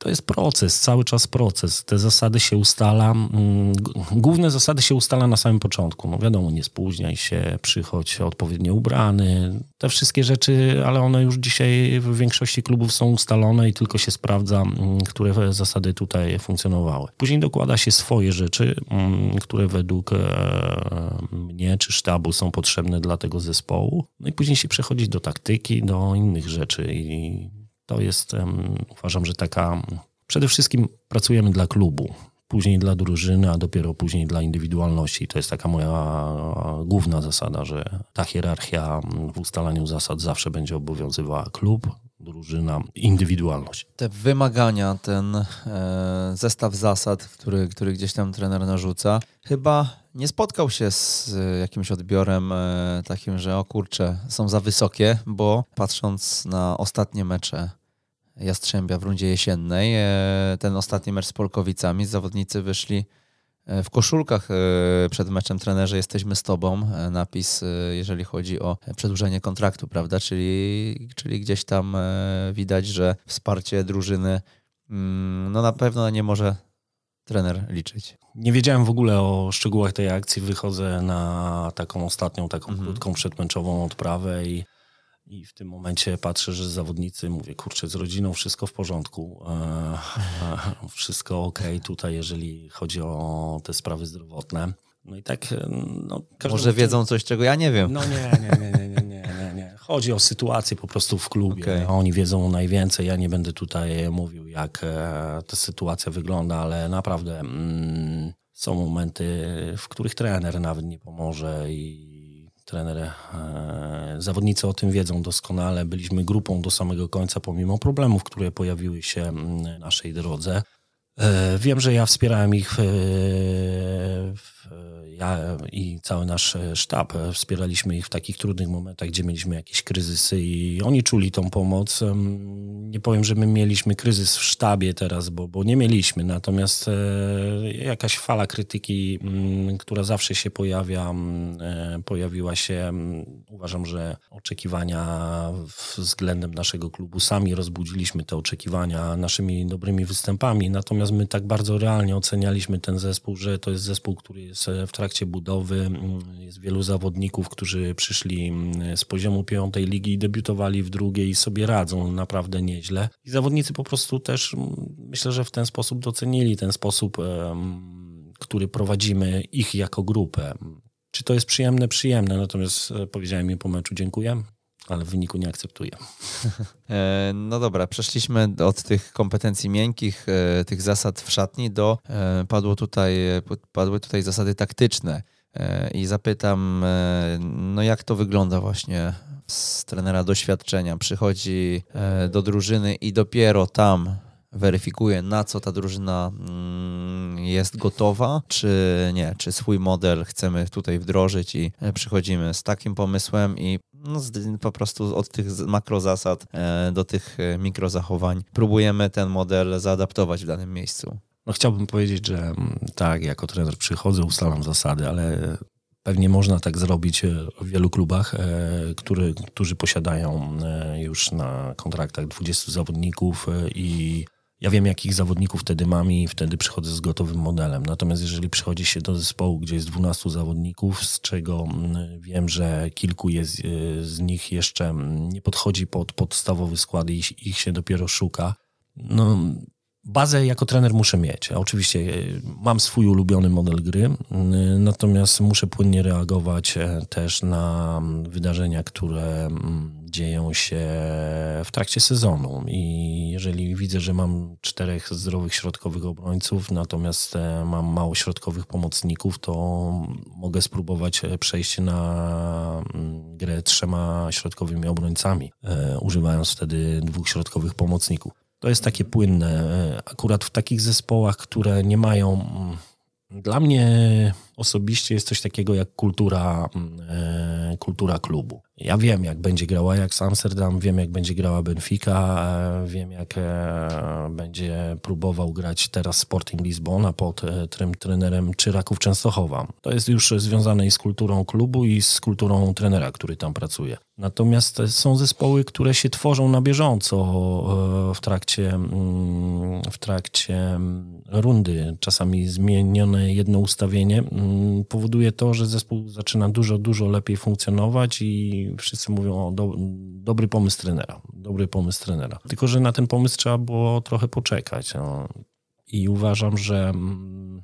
to jest proces, cały czas proces. Te zasady się ustala, mm, główne zasady się ustala na samym początku. No wiadomo, nie spóźniaj się, przychodź odpowiednio ubrany, te wszystkie rzeczy, ale one już dzisiaj w większości klubów są ustalone i tylko się sprawdza, mm, które zasady tutaj funkcjonowały. Później dokłada się swoje rzeczy, mm, które według e, mnie czy sztabu są potrzebne dla tego zespołu. No i później się przechodzi do taktyki, do innych rzeczy i to jest, uważam, że taka. Przede wszystkim pracujemy dla klubu, później dla drużyny, a dopiero później dla indywidualności. To jest taka moja główna zasada, że ta hierarchia w ustalaniu zasad zawsze będzie obowiązywała klub, drużyna, indywidualność. Te wymagania, ten e, zestaw zasad, który, który gdzieś tam trener narzuca, chyba nie spotkał się z jakimś odbiorem e, takim, że o kurczę, są za wysokie, bo patrząc na ostatnie mecze Jastrzębia w rundzie jesiennej. E, ten ostatni mecz z Polkowicami, zawodnicy wyszli e, w koszulkach e, przed meczem trenerze jesteśmy z tobą. Napis, jeżeli chodzi o przedłużenie kontraktu, prawda? Czyli, czyli gdzieś tam widać, że wsparcie drużyny mm, no na pewno nie może trener liczyć. Nie wiedziałem w ogóle o szczegółach tej akcji. Wychodzę na taką ostatnią, taką mhm. krótką przedmęczową odprawę i i w tym momencie patrzę, że zawodnicy, mówię, kurczę, z rodziną wszystko w porządku, e, e, wszystko ok tutaj, jeżeli chodzi o te sprawy zdrowotne. No i tak, e, no... Może wiedzą coś, czego ja nie wiem. No nie, nie, nie, nie, nie, nie, nie, nie. Chodzi o sytuację po prostu w klubie. Okay. Oni wiedzą najwięcej, ja nie będę tutaj mówił, jak ta sytuacja wygląda, ale naprawdę mm, są momenty, w których trener nawet nie pomoże i trener e, zawodnicy o tym wiedzą doskonale. Byliśmy grupą do samego końca, pomimo problemów, które pojawiły się w naszej drodze. E, wiem, że ja wspierałem ich, ja i cały nasz sztab wspieraliśmy ich w takich trudnych momentach, gdzie mieliśmy jakieś kryzysy i oni czuli tą pomoc. Nie powiem, że my mieliśmy kryzys w sztabie teraz, bo, bo nie mieliśmy, natomiast e, jakaś fala krytyki, mm, która zawsze się pojawia, mm, e, pojawiła się. Uważam, że oczekiwania względem naszego klubu sami rozbudziliśmy te oczekiwania naszymi dobrymi występami, natomiast my tak bardzo realnie ocenialiśmy ten zespół, że to jest zespół, który jest e, w trakcie budowy. Mm, jest wielu zawodników, którzy przyszli mm, z poziomu piątej ligi i debiutowali w drugiej i sobie radzą naprawdę nieźle. I zawodnicy po prostu też mm, myślę, że w ten sposób docenili ten sposób, który prowadzimy ich jako grupę. Czy to jest przyjemne? Przyjemne, natomiast e, powiedziałem im po meczu dziękuję ale w wyniku nie akceptuję. E, no dobra, przeszliśmy od tych kompetencji miękkich, e, tych zasad w szatni do, e, padło tutaj, padły tutaj zasady taktyczne i zapytam, no jak to wygląda właśnie z trenera doświadczenia? Przychodzi do drużyny i dopiero tam weryfikuje, na co ta drużyna mm, jest gotowa, czy nie, czy swój model chcemy tutaj wdrożyć i przychodzimy z takim pomysłem i no, po prostu od tych makrozasad e, do tych e, mikrozachowań próbujemy ten model zaadaptować w danym miejscu. No chciałbym powiedzieć, że mm, tak, jako trener przychodzę, ustalam zasady, ale pewnie można tak zrobić e, w wielu klubach, który, którzy posiadają już na kontraktach 20 zawodników i ja wiem, jakich zawodników wtedy mam i wtedy przychodzę z gotowym modelem. Natomiast jeżeli przychodzi się do zespołu, gdzie jest 12 zawodników, z czego mm, wiem, że kilku jest, y, z nich jeszcze mm, nie podchodzi pod podstawowy skład i ich się dopiero szuka, no Bazę jako trener muszę mieć. Oczywiście e, mam swój ulubiony model gry, natomiast muszę płynnie reagować e, też na wydarzenia, które dzieją się w trakcie sezonu. I jeżeli widzę, że mam czterech zdrowych środkowych obrońców, natomiast e, mam mało środkowych pomocników, to mogę spróbować przejść na grę trzema środkowymi obrońcami, używając wtedy dwóch środkowych pomocników. To jest takie płynne. Akurat w takich zespołach, które nie mają. Mm, dla mnie osobiście jest coś takiego jak kultura, mm, e, kultura klubu. Ja wiem, jak będzie grała Ajax Amsterdam, wiem, jak będzie grała Benfica, e, wiem, jak e, będzie próbował grać teraz Sporting Lisbona pod trem, trenerem Czyraków Częstochowa. To jest już związane i z kulturą klubu, i z kulturą trenera, który tam pracuje. Natomiast są zespoły, które się tworzą na bieżąco w trakcie, mm, w trakcie rundy. Czasami zmienione jedno ustawienie Mm, powoduje to, że zespół zaczyna dużo, dużo lepiej funkcjonować i wszyscy mówią o do, dobry pomysł trenera, dobry pomysł trenera. Tylko, że na ten pomysł trzeba było trochę poczekać. No. I uważam, że mm,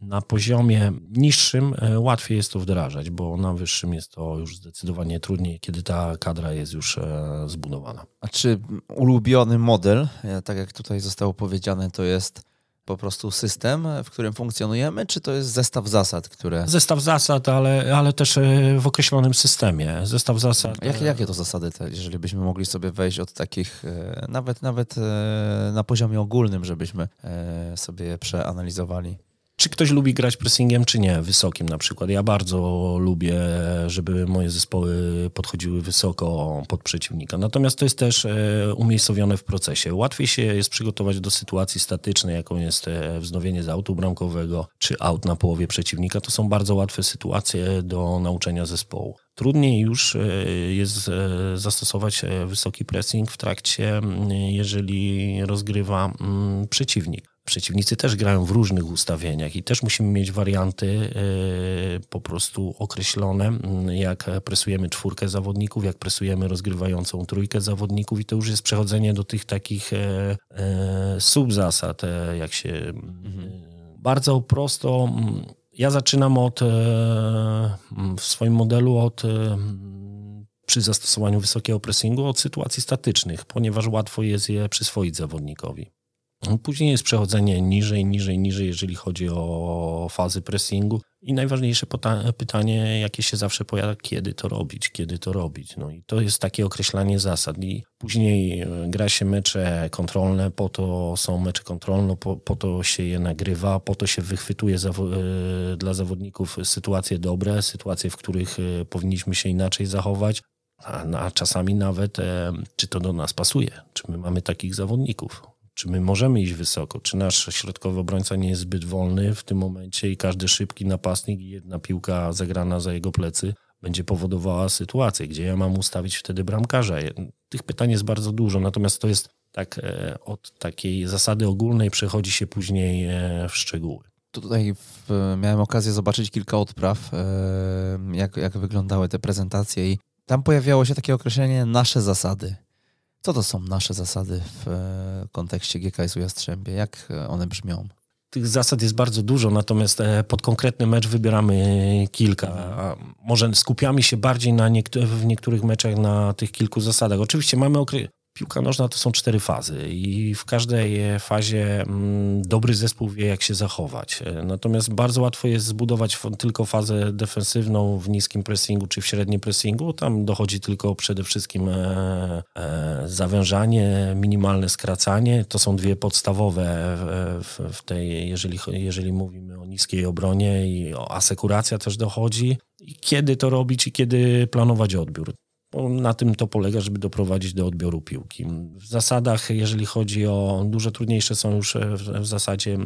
na poziomie niższym e, łatwiej jest to wdrażać, bo na wyższym jest to już zdecydowanie trudniej, kiedy ta kadra jest już e, zbudowana. A czy ulubiony model, e, tak jak tutaj zostało powiedziane, to jest po prostu system, w którym funkcjonujemy, czy to jest zestaw zasad, które... Zestaw zasad, ale, ale też e, w określonym systemie. Zestaw zasad... Jakie, jakie to zasady, te, jeżeli byśmy mogli sobie wejść od takich, e, nawet, nawet e, na poziomie ogólnym, żebyśmy sobie przeanalizowali? Czy ktoś lubi grać pressingiem, czy nie, wysokim na przykład. Ja bardzo lubię, żeby moje zespoły podchodziły wysoko pod przeciwnika. Natomiast to jest też e, umiejscowione w procesie. Łatwiej się jest przygotować do sytuacji statycznej, jaką jest e, wznowienie z autu bramkowego, czy aut na połowie przeciwnika. To są bardzo łatwe sytuacje do nauczenia zespołu. Trudniej już e, jest zastosować wysoki pressing w trakcie, jeżeli rozgrywa przeciwnik. Przeciwnicy też grają w różnych ustawieniach i też musimy mieć warianty e, po prostu określone, jak presujemy czwórkę zawodników, jak presujemy rozgrywającą trójkę zawodników i to już jest przechodzenie do tych takich e, e, subzasad, jak się mhm. bardzo prosto. Ja zaczynam od w swoim modelu od przy zastosowaniu wysokiego pressingu od sytuacji statycznych, ponieważ łatwo jest je przyswoić zawodnikowi. Później jest przechodzenie niżej, niżej, niżej, jeżeli chodzi o fazy pressingu. I najważniejsze pytanie, jakie się zawsze pojawia, kiedy to robić, kiedy to robić. No i to jest takie określanie zasad. I później e, gra się mecze kontrolne, po to są mecze kontrolne, po, po to się je nagrywa, po to się wychwytuje zawo e, dla zawodników sytuacje dobre, sytuacje, w których e, powinniśmy się inaczej zachować. A, a czasami nawet, czy to do nas pasuje, czy my mamy takich zawodników. Czy my możemy iść wysoko? Czy nasz środkowy obrońca nie jest zbyt wolny w tym momencie i każdy szybki napastnik i jedna piłka zagrana za jego plecy będzie powodowała sytuację, gdzie ja mam ustawić wtedy bramkarza? Tych pytań jest bardzo dużo, natomiast to jest tak e, od takiej zasady ogólnej przechodzi się później e, w szczegóły. Tutaj w, miałem okazję zobaczyć kilka odpraw, e, jak, jak wyglądały te prezentacje i tam pojawiało się takie określenie nasze zasady. Co to są nasze zasady w e, kontekście GKS-u Jastrzębie? Jak e, one brzmią? Tych zasad jest bardzo dużo, natomiast e, pod konkretny mecz wybieramy kilka. Może skupiamy się bardziej na niektó w niektórych meczach na tych kilku zasadach. Oczywiście mamy okre Piłka nożna to są cztery fazy i w każdej fazie mm, dobry zespół wie, jak się zachować. Natomiast bardzo łatwo jest zbudować tylko fazę defensywną w niskim pressingu czy w średnim pressingu. Tam dochodzi tylko przede wszystkim e, e, zawężanie, minimalne skracanie. To są dwie podstawowe w, tej, jeżeli, jeżeli mówimy o niskiej obronie i asekuracja też dochodzi. I kiedy to robić i kiedy planować odbiór na tym to polega, żeby doprowadzić do odbioru piłki. W zasadach, jeżeli chodzi o dużo trudniejsze są już w, w zasadzie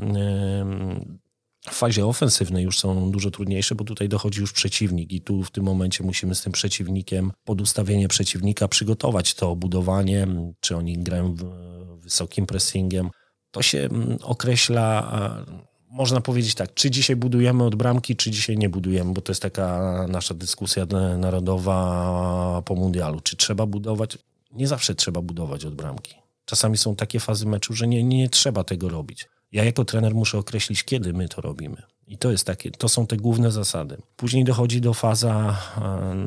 w fazie ofensywnej już są dużo trudniejsze, bo tutaj dochodzi już przeciwnik i tu w tym momencie musimy z tym przeciwnikiem pod ustawienie przeciwnika przygotować to budowanie, czy oni grają wysokim pressingiem. To się określa można powiedzieć tak, czy dzisiaj budujemy od bramki, czy dzisiaj nie budujemy, bo to jest taka nasza dyskusja narodowa po mundialu. Czy trzeba budować? Nie zawsze trzeba budować od bramki. Czasami są takie fazy meczu, że nie, nie trzeba tego robić. Ja jako trener muszę określić, kiedy my to robimy. I to jest takie, to są te główne zasady. Później dochodzi do faza,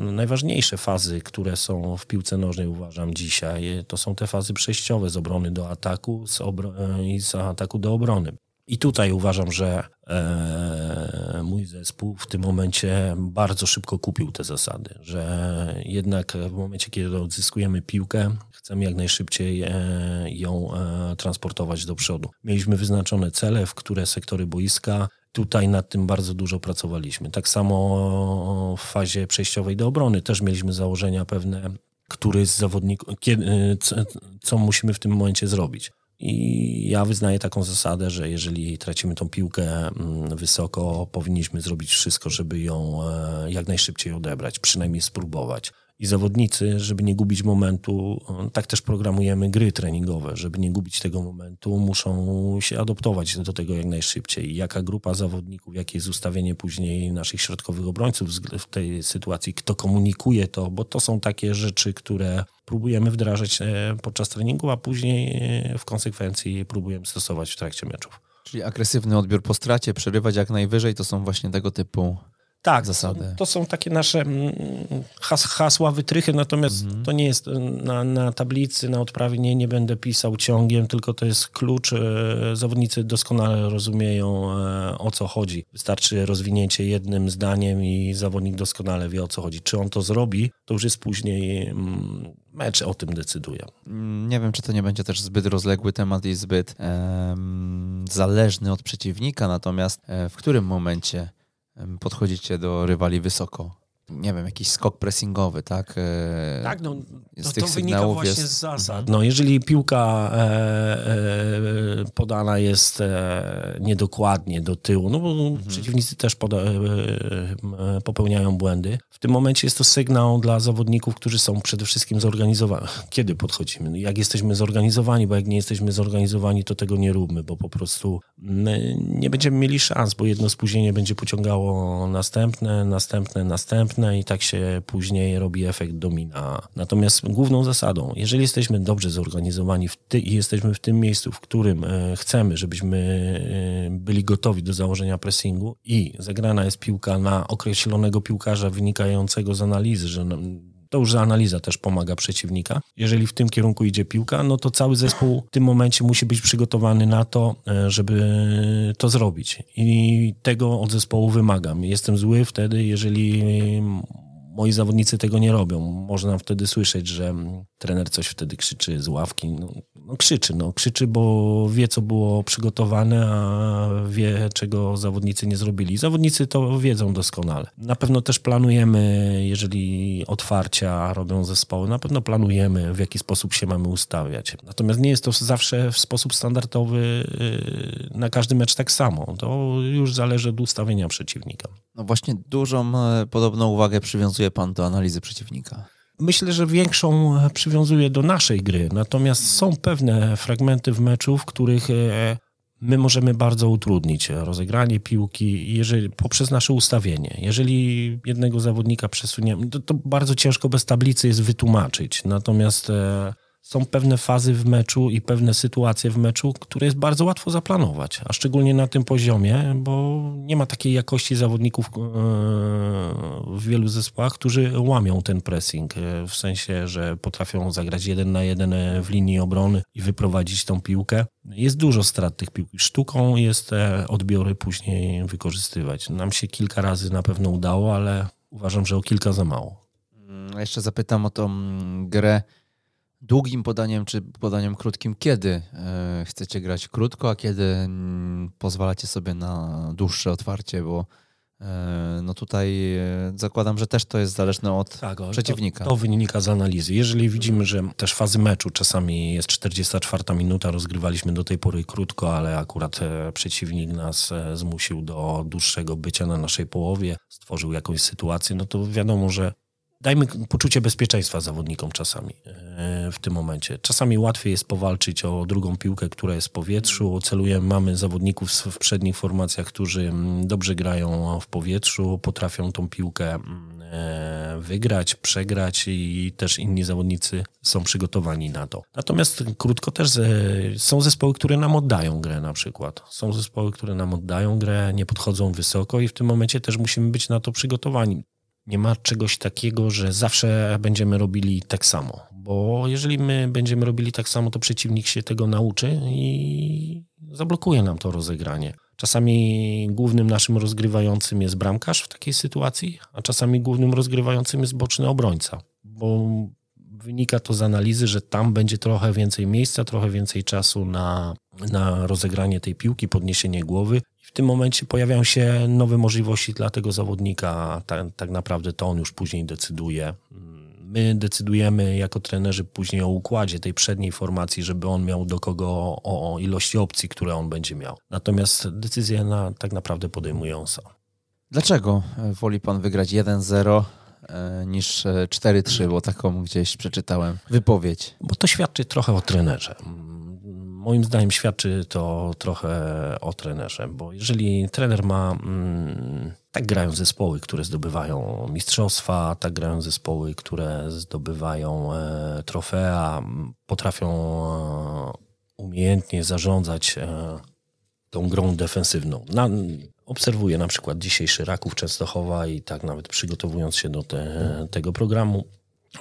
najważniejsze fazy, które są w piłce nożnej, uważam dzisiaj, to są te fazy przejściowe z obrony do ataku z obro- i z ataku do obrony. I tutaj uważam, że e, mój zespół w tym momencie bardzo szybko kupił te zasady, że jednak w momencie, kiedy odzyskujemy piłkę, chcemy jak najszybciej e, ją e, transportować do przodu. Mieliśmy wyznaczone cele, w które sektory boiska. Tutaj nad tym bardzo dużo pracowaliśmy. Tak samo w fazie przejściowej do obrony też mieliśmy założenia pewne, który z zawodników, co musimy w tym momencie zrobić. I ja wyznaję taką zasadę, że jeżeli tracimy tą piłkę mm, wysoko, powinniśmy zrobić wszystko, żeby ją e, jak najszybciej odebrać, przynajmniej spróbować i zawodnicy, żeby nie gubić momentu, tak też programujemy gry treningowe, żeby nie gubić tego momentu, muszą się adoptować do tego jak najszybciej. Jaka grupa zawodników, jakie jest ustawienie później naszych środkowych obrońców w tej sytuacji, kto komunikuje to, bo to są takie rzeczy, które próbujemy wdrażać e, podczas treningu, a później e, w konsekwencji próbujemy stosować w trakcie meczów. Czyli agresywny odbiór po stracie, przerywać jak najwyżej, to są właśnie tego typu tak, zasady. To są takie nasze mm, has, hasła, wytrychy, natomiast mhm. to nie jest na, na, tablicy, na odprawie nie, nie będę pisał ciągiem, tylko to jest klucz. E, zawodnicy doskonale rozumieją e, o co chodzi. Wystarczy rozwinięcie jednym zdaniem i zawodnik doskonale wie o co chodzi. Czy on to zrobi, to już jest później mm, mecz o tym decyduje. Mm, nie wiem, czy to nie będzie też zbyt rozległy temat i zbyt um, zależny od przeciwnika, natomiast e, w którym momencie podchodzicie do rywali wysoko nie wiem, jakiś skok pressingowy, tak? E, tak, no z to, to wynika właśnie jest... z zasad. No, jeżeli piłka e, e, podana jest e, niedokładnie do tyłu, no bo mhm. przeciwnicy też poda, e, e, popełniają błędy, w tym momencie jest to sygnał dla zawodników, którzy są przede wszystkim zorganizowani. Kiedy podchodzimy? No, jak jesteśmy zorganizowani, bo jak nie jesteśmy zorganizowani, to tego nie róbmy, bo po prostu nie będziemy mieli szans, bo jedno spóźnienie będzie pociągało następne, następne, następne, i tak się później robi efekt domina. Natomiast główną zasadą, jeżeli jesteśmy dobrze zorganizowani i jesteśmy w tym miejscu, w którym e, chcemy, żebyśmy e, byli gotowi do założenia pressingu i zagrana jest piłka na określonego piłkarza wynikającego z analizy, że To już analiza też pomaga przeciwnika. Jeżeli w tym kierunku idzie piłka, no to cały zespół w tym momencie musi być przygotowany na to, e, żeby to zrobić. I tego od zespołu wymagam. Jestem zły wtedy, jeżeli moi zawodnicy tego nie robią. Można wtedy słyszeć, że trener coś wtedy krzyczy z ławki. No, no, krzyczy, no krzyczy, bo wie, co było przygotowane, a wie, czego zawodnicy nie zrobili. Zawodnicy to wiedzą doskonale. Na pewno też planujemy, jeżeli otwarcia robią zespoły, na pewno planujemy, w jaki sposób się mamy ustawiać. Natomiast nie jest to zawsze w sposób standardowy y, na każdy mecz tak samo. To już zależy od ustawienia przeciwnika. No właśnie dużą e, podobną uwagę przywiązuje pan do analizy przeciwnika. Myślę, że większą przywiązuje do naszej gry, natomiast są pewne fragmenty w meczu, w których e, my możemy bardzo utrudnić rozegranie piłki jeżeli, poprzez nasze ustawienie. Jeżeli jednego zawodnika przesuniemy, to, to bardzo ciężko bez tablicy jest wytłumaczyć. Natomiast e, są pewne fazy w meczu i pewne sytuacje w meczu, które jest bardzo łatwo zaplanować, a szczególnie na tym poziomie, bo nie ma takiej jakości zawodników e, w wielu zespołach, którzy łamią ten pressing, e, w sensie, że potrafią zagrać jeden na jeden w linii obrony i wyprowadzić tą piłkę. Jest dużo strat tych piłki. Sztuką jest te odbiory później wykorzystywać. Nam się kilka razy na pewno udało, ale uważam, że o kilka za mało. Mm, jeszcze zapytam o tą grę długim podaniem czy podaniem krótkim, kiedy e, chcecie grać krótko, a kiedy mm, pozwalacie sobie na dłuższe otwarcie, bo e, no tutaj e, zakładam, że też to jest zależne od tak, przeciwnika. To, to, wynika z analizy. Jeżeli widzimy, że też fazy meczu czasami jest 44 minuta, rozgrywaliśmy do tej pory krótko, ale akurat przeciwnik nas zmusił do dłuższego bycia na naszej połowie, stworzył jakąś sytuację, no to wiadomo, że dajmy poczucie bezpieczeństwa zawodnikom czasami e, w tym momencie. Czasami łatwiej jest powalczyć o drugą piłkę, która jest w powietrzu. Celujemy, mamy zawodników w przednich formacjach, którzy mm, dobrze grają w powietrzu, potrafią tą piłkę mm, e, wygrać, przegrać i też inni zawodnicy są przygotowani na to. Natomiast krótko też są zespoły, które nam oddają grę na przykład. Są zespoły, które nam oddają grę, nie podchodzą wysoko i w tym momencie też musimy być na to przygotowani. Nie ma czegoś takiego, że zawsze będziemy robili tak samo. Bo jeżeli my będziemy robili tak samo, to przeciwnik się tego nauczy i zablokuje nam to rozegranie. Czasami głównym naszym rozgrywającym jest bramkarz w takiej sytuacji, a czasami głównym rozgrywającym jest boczny obrońca. Bo wynika to z analizy, że tam będzie trochę więcej miejsca, trochę więcej czasu na, na rozegranie tej piłki, podniesienie głowy w tym momencie pojawiają się nowe możliwości dla tego zawodnika. Tak, tak naprawdę to on już później decyduje. My decydujemy jako trenerzy później o układzie tej przedniej formacji, żeby on miał do kogo o, o ilości opcji, które on będzie miał. Natomiast decyzję na, tak naprawdę podejmuje on sam. Dlaczego woli pan wygrać 1-0 e, niż 4-3, bo taką gdzieś przeczytałem wypowiedź? Bo to świadczy trochę o trenerze moim zdaniem świadczy to trochę o trenerze, bo jeżeli trener ma, mm, tak grają zespoły, które zdobywają mistrzostwa, tak grają zespoły, które zdobywają e, trofea, potrafią e, umiejętnie zarządzać e, tą grą defensywną. Na, obserwuję na przykład dzisiejszy Raków Częstochowa i tak nawet przygotowując się do te, tego programu,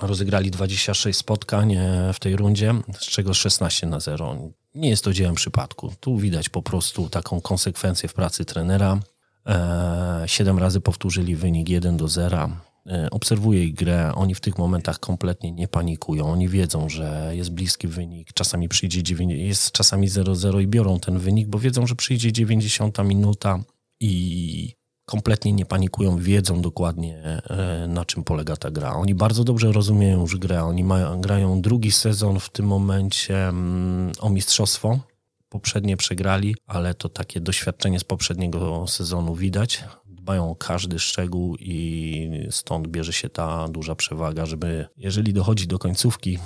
rozegrali 26 spotkań w tej rundzie, z czego 16 na 0. Nie jest to dziełem przypadku. Tu widać po prostu taką konsekwencję w pracy trenera. E, siedem razy powtórzyli wynik 1 do 0. E, obserwuję ich grę. Oni w tych momentach kompletnie nie panikują. Oni wiedzą, że jest bliski wynik. Czasami przyjdzie 90, jest czasami 0-0 i biorą ten wynik, bo wiedzą, że przyjdzie 90 minuta i kompletnie nie panikują, wiedzą dokładnie e, na czym polega ta gra. Oni bardzo dobrze rozumieją już grę. Oni mają, grają drugi sezon w tym momencie mm, o mistrzostwo. Poprzednie przegrali, ale to takie doświadczenie z poprzedniego sezonu widać. Dbają o każdy szczegół i stąd bierze się ta duża przewaga, żeby jeżeli dochodzi do końcówki,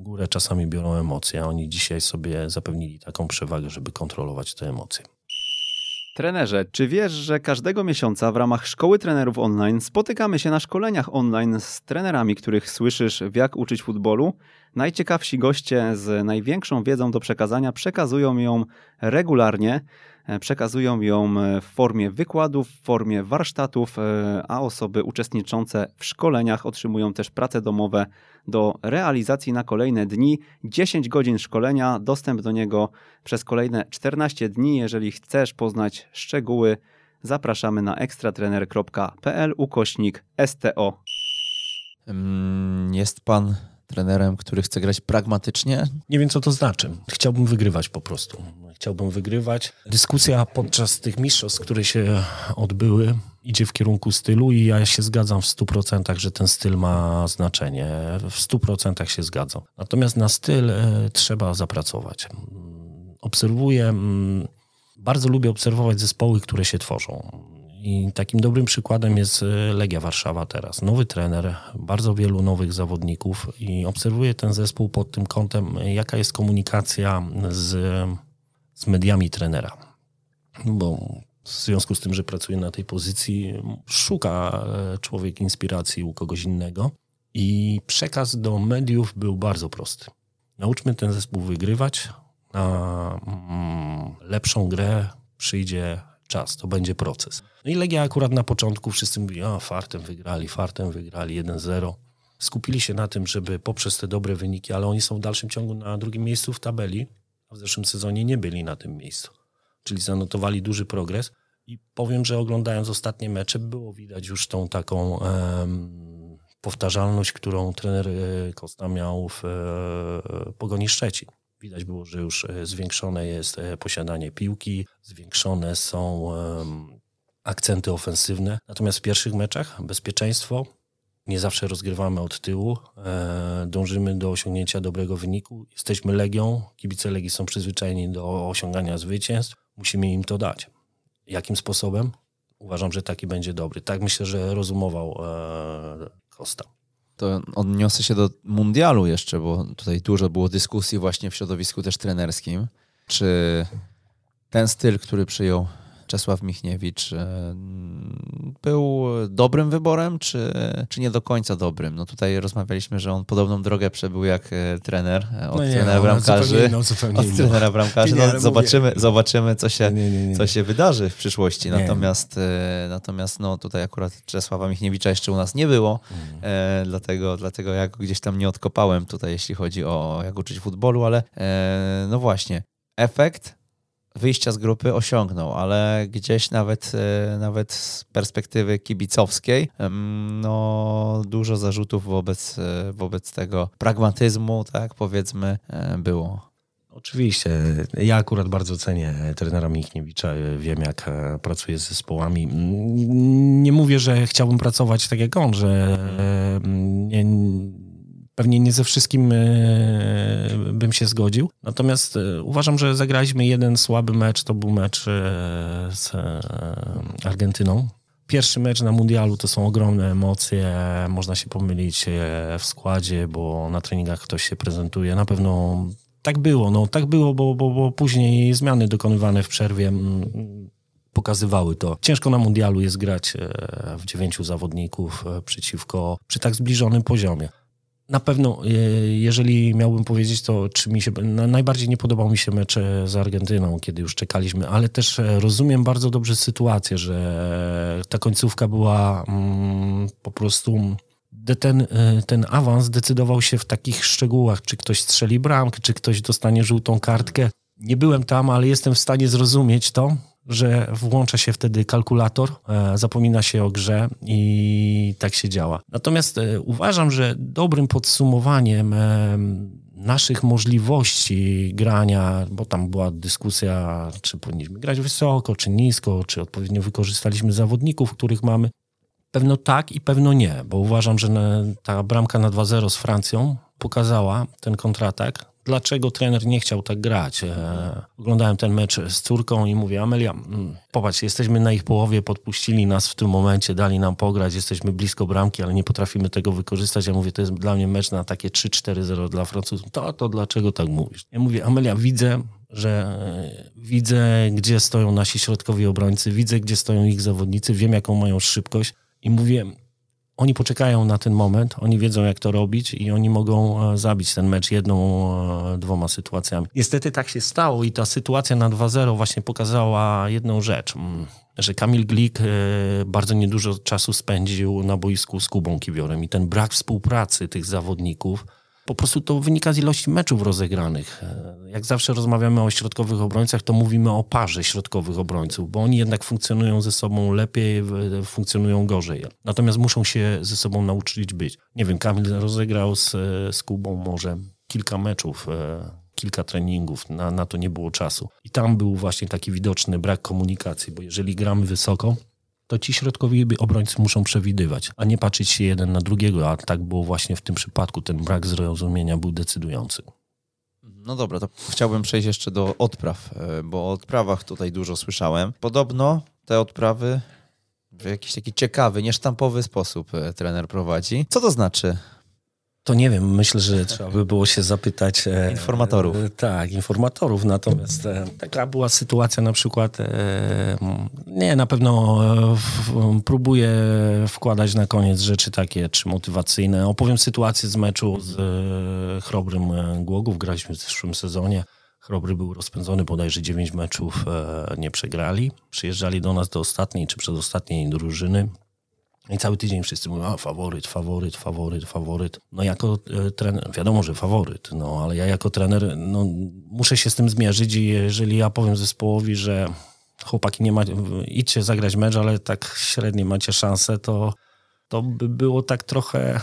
górę czasami biorą emocje, a oni dzisiaj sobie zapewnili taką przewagę, żeby kontrolować te emocje. Trenerze, czy wiesz, że każdego miesiąca w ramach Szkoły Trenerów Online spotykamy się na szkoleniach online z trenerami, których słyszysz w jak uczyć futbolu? Najciekawsi goście z największą wiedzą do przekazania przekazują ją regularnie. Przekazują ją w formie wykładów, w formie warsztatów, a osoby uczestniczące w szkoleniach otrzymują też prace domowe do realizacji na kolejne dni. 10 godzin szkolenia, dostęp do niego przez kolejne 14 dni. Jeżeli chcesz poznać szczegóły, zapraszamy na ekstratrener.pl ukośnik STO. Jest pan trenerem, który chce grać pragmatycznie? Nie wiem, co to znaczy. Chciałbym wygrywać po prostu. Chciałbym wygrywać. Dyskusja podczas tych mistrzostw, które się odbyły, idzie w kierunku stylu i ja się zgadzam w 100%, że ten styl ma znaczenie. W 100% się zgadzam. Natomiast na styl e, trzeba zapracować. Obserwuję, mm, bardzo lubię obserwować zespoły, które się tworzą. I takim dobrym przykładem jest e, Legia Warszawa teraz. Nowy trener, bardzo wielu nowych zawodników i obserwuję ten zespół pod tym kątem, jaka jest komunikacja z, z mediami trenera. Bo w związku z tym, że pracuję na tej pozycji, szuka e, człowiek inspiracji u kogoś innego. I przekaz do mediów był bardzo prosty. Nauczmy ten zespół wygrywać. Na mm, lepszą grę przyjdzie czas, to będzie proces. No i Legia akurat na początku wszyscy mówili, a fartem wygrali, fartem wygrali 1-0. Skupili się na tym, żeby poprzez te dobre wyniki, ale oni są w dalszym ciągu na drugim miejscu w tabeli, a w zeszłym sezonie nie byli na tym miejscu. Czyli zanotowali duży progres. I powiem, że oglądając ostatnie mecze, było widać już tą taką um, powtarzalność, którą trener e, Kosta miał w e, Pogoni Szczecin. Widać było, że już e, zwiększone jest e, posiadanie piłki, zwiększone są akcenty ofensywne. Natomiast w pierwszych meczach bezpieczeństwo, nie zawsze rozgrywamy od tyłu, e, dążymy do osiągnięcia dobrego wyniku. Jesteśmy Legią, kibice Legii są przyzwyczajeni do osiągania zwycięstw, musimy im to dać. Jakim sposobem? Uważam, że taki będzie dobry. Tak myślę, że rozumował Costa to odniosę się do mundialu jeszcze, bo tutaj dużo było dyskusji właśnie w środowisku też trenerskim. Czy ten styl, który przyjął Czesław Michniewicz e, był dobrym wyborem, czy, czy nie do końca dobrym? No tutaj rozmawialiśmy, że on podobną drogę przebył jak e, trener e, od no nie, trenera bramkarzy. Inną, od trenera bramkarzy. No, zobaczymy, zobaczymy co, się, nie, nie, co się wydarzy w przyszłości. Natomiast, natomiast no, tutaj akurat Czesława Michniewicza jeszcze u nas nie było, mm. e, dlatego, dlatego ja go gdzieś tam nie odkopałem tutaj, jeśli chodzi o jak uczyć futbolu, ale e, no właśnie, efekt wyjścia z grupy osiągnął, ale gdzieś nawet, e, nawet z perspektywy kibicowskiej no, dużo zarzutów wobec, e, wobec tego pragmatyzmu, tak powiedzmy, e, było. Oczywiście. Ja akurat bardzo cenię trenera Michniewicza. Wiem, jak pracuje z zespołami. Nie mówię, że chciałbym pracować tak jak on, że nie, Pewnie nie ze wszystkim e, bym się zgodził. Natomiast e, uważam, że zagraliśmy jeden słaby mecz. To był mecz e, z Argentyną. Pierwszy mecz na mundialu to są ogromne emocje. Można się pomylić w składzie, bo na treningach ktoś się prezentuje. Na pewno tak było. No, tak było, bo, bo, bo później zmiany dokonywane w przerwie pokazywały to. Ciężko na mundialu jest grać w dziewięciu zawodników przeciwko przy tak zbliżonym poziomie. Na pewno, e, jeżeli miałbym powiedzieć, to czy mi się. Najbardziej nie podobał mi się mecz e, z Argentyną, kiedy już czekaliśmy, ale też e, rozumiem bardzo dobrze sytuację, że ta końcówka była mm, po prostu. Ten, ten awans decydował się w takich szczegółach, czy ktoś strzeli bramkę, czy ktoś dostanie żółtą kartkę. Nie byłem tam, ale jestem w stanie zrozumieć to, że włącza się wtedy kalkulator, e, zapomina się o grze i tak się działa. Natomiast e, uważam, że dobrym podsumowaniem e, naszych możliwości grania, bo tam była dyskusja, czy powinniśmy grać wysoko, czy nisko, czy odpowiednio wykorzystaliśmy zawodników, których mamy. Pewno tak i pewno nie, bo uważam, że ta bramka na 2-0 z Francją pokazała ten kontratak, dlaczego trener nie chciał tak grać. E, oglądałem ten mecz z córką i mówię, Amelia, mm, popatrz, jesteśmy na ich połowie, podpuścili nas w tym momencie, dali nam pograć, jesteśmy blisko bramki, ale nie potrafimy tego wykorzystać. Ja mówię, to jest dla mnie mecz na takie 3-4-0 dla Francuzów. To, to dlaczego tak mówisz? Ja mówię, Amelia, widzę, że e, widzę, gdzie stoją nasi środkowi obrońcy, widzę, gdzie stoją ich zawodnicy, wiem, jaką mają szybkość i mówię, oni poczekają na ten moment, oni wiedzą jak to robić i oni mogą e, zabić ten mecz jedną, e, dwoma sytuacjami. Niestety tak się stało i ta sytuacja na 2-0 właśnie pokazała jedną rzecz, mm, że Kamil Glik e, bardzo niedużo czasu spędził na boisku z Kubą Kiwiorem i ten brak współpracy tych zawodników po prostu to wynika z ilości meczów rozegranych. E, jak zawsze rozmawiamy o środkowych obrońcach, to mówimy o parze środkowych obrońców, bo oni jednak funkcjonują ze sobą lepiej, funkcjonują gorzej. Natomiast muszą się ze sobą nauczyć być. Nie wiem, Kamil rozegrał z, z Kubą może kilka meczów, e, kilka treningów, na, na to nie było czasu. I tam był właśnie taki widoczny brak komunikacji, bo jeżeli gramy wysoko, to ci środkowi obrońcy muszą przewidywać, a nie patrzeć się jeden na drugiego, a tak było właśnie w tym przypadku. Ten brak zrozumienia był decydujący. No dobra, to chciałbym przejść jeszcze do odpraw, e, bo o odprawach tutaj dużo słyszałem. Podobno te odprawy w jakiś taki ciekawy, niesztampowy sposób e, trener prowadzi. Co to znaczy? To nie wiem, myślę, że trzeba by było się zapytać e, informatorów. E, tak, informatorów. Natomiast e, taka była sytuacja na przykład, nie, na pewno próbuję wkładać na koniec rzeczy takie, czy motywacyjne. Opowiem sytuację z meczu z Chrobrym Głogów. Graliśmy w zeszłym sezonie. Chrobry był rozpędzony, bodajże 9 meczów nie przegrali. Przyjeżdżali do nas do ostatniej czy przedostatniej drużyny. I cały tydzień wszyscy mówią, a faworyt, faworyt, faworyt, faworyt. No jako e, trener, wiadomo, że faworyt, no ale ja jako trener no, muszę się z tym zmierzyć i jeżeli ja powiem zespołowi, że chłopaki nie macie, idźcie zagrać mecz, ale tak średnio macie szansę, to, to by było tak trochę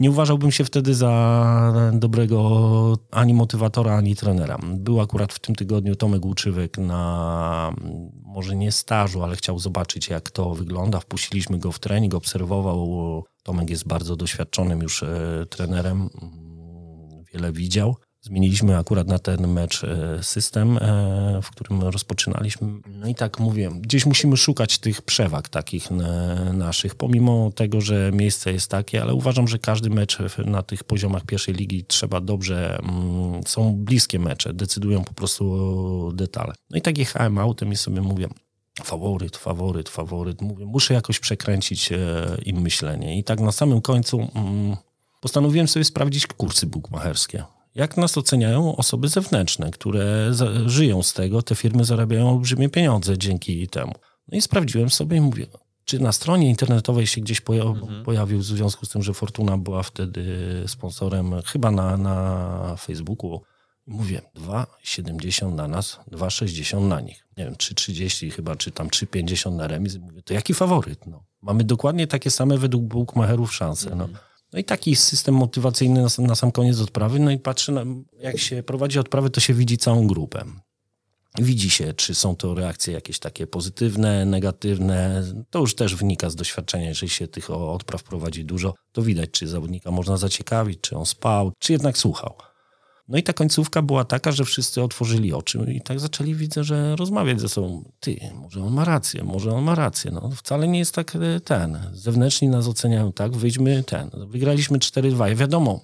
nie uważałbym się wtedy za dobrego ani motywatora, ani trenera. Był akurat w tym tygodniu Tomek Łuczywek na, może nie stażu, ale chciał zobaczyć, jak to wygląda. Wpuściliśmy go w trening, obserwował. Tomek jest bardzo doświadczonym już e, trenerem, wiele widział. Zmieniliśmy akurat na ten mecz e, system, e, w którym rozpoczynaliśmy. No i tak mówię, gdzieś musimy szukać tych przewag takich naszych, pomimo tego, że miejsce jest takie, ale uważam, że każdy mecz na tych poziomach pierwszej ligi trzeba dobrze, mm, są bliskie mecze, decydują po prostu detale. No i tak jechałem autem i sobie mówię, faworyt, faworyt, faworyt. Mówię, muszę jakoś przekręcić e, im myślenie. I tak na samym końcu mm, postanowiłem sobie sprawdzić kursy bukmacherskie jak nas oceniają osoby zewnętrzne, które za, żyją z tego, te firmy zarabiają olbrzymie pieniądze dzięki temu. No i sprawdziłem sobie i mówię, czy na stronie internetowej się gdzieś poja mhm. pojawił w związku z tym, że Fortuna była wtedy sponsorem, chyba na, na Facebooku. Mówię, 2,70 na nas, 2,60 na nich. Nie wiem, 3,30 chyba, czy tam 3,50 na remis. Mówię, to jaki faworyt? No. Mamy dokładnie takie same według bookmacherów szanse. No. Mhm. No i taki system motywacyjny na, na sam koniec odprawy. No i patrzę, na, jak się prowadzi odprawę, to się widzi całą grupę. Widzi się, czy są to reakcje jakieś takie pozytywne, negatywne. To już też wynika z doświadczenia. Jeżeli się tych odpraw prowadzi dużo, to widać, czy zawodnika można zaciekawić, czy on spał, czy jednak słuchał. No i ta końcówka była taka, że wszyscy otworzyli oczy i tak zaczęli, widzę, że rozmawiać ze sobą. Ty, może on ma rację, może on ma rację. No wcale nie jest tak e, ten. Zewnętrzni nas oceniają tak, wyjdźmy ten. Wygraliśmy 4-2. Wiadomo,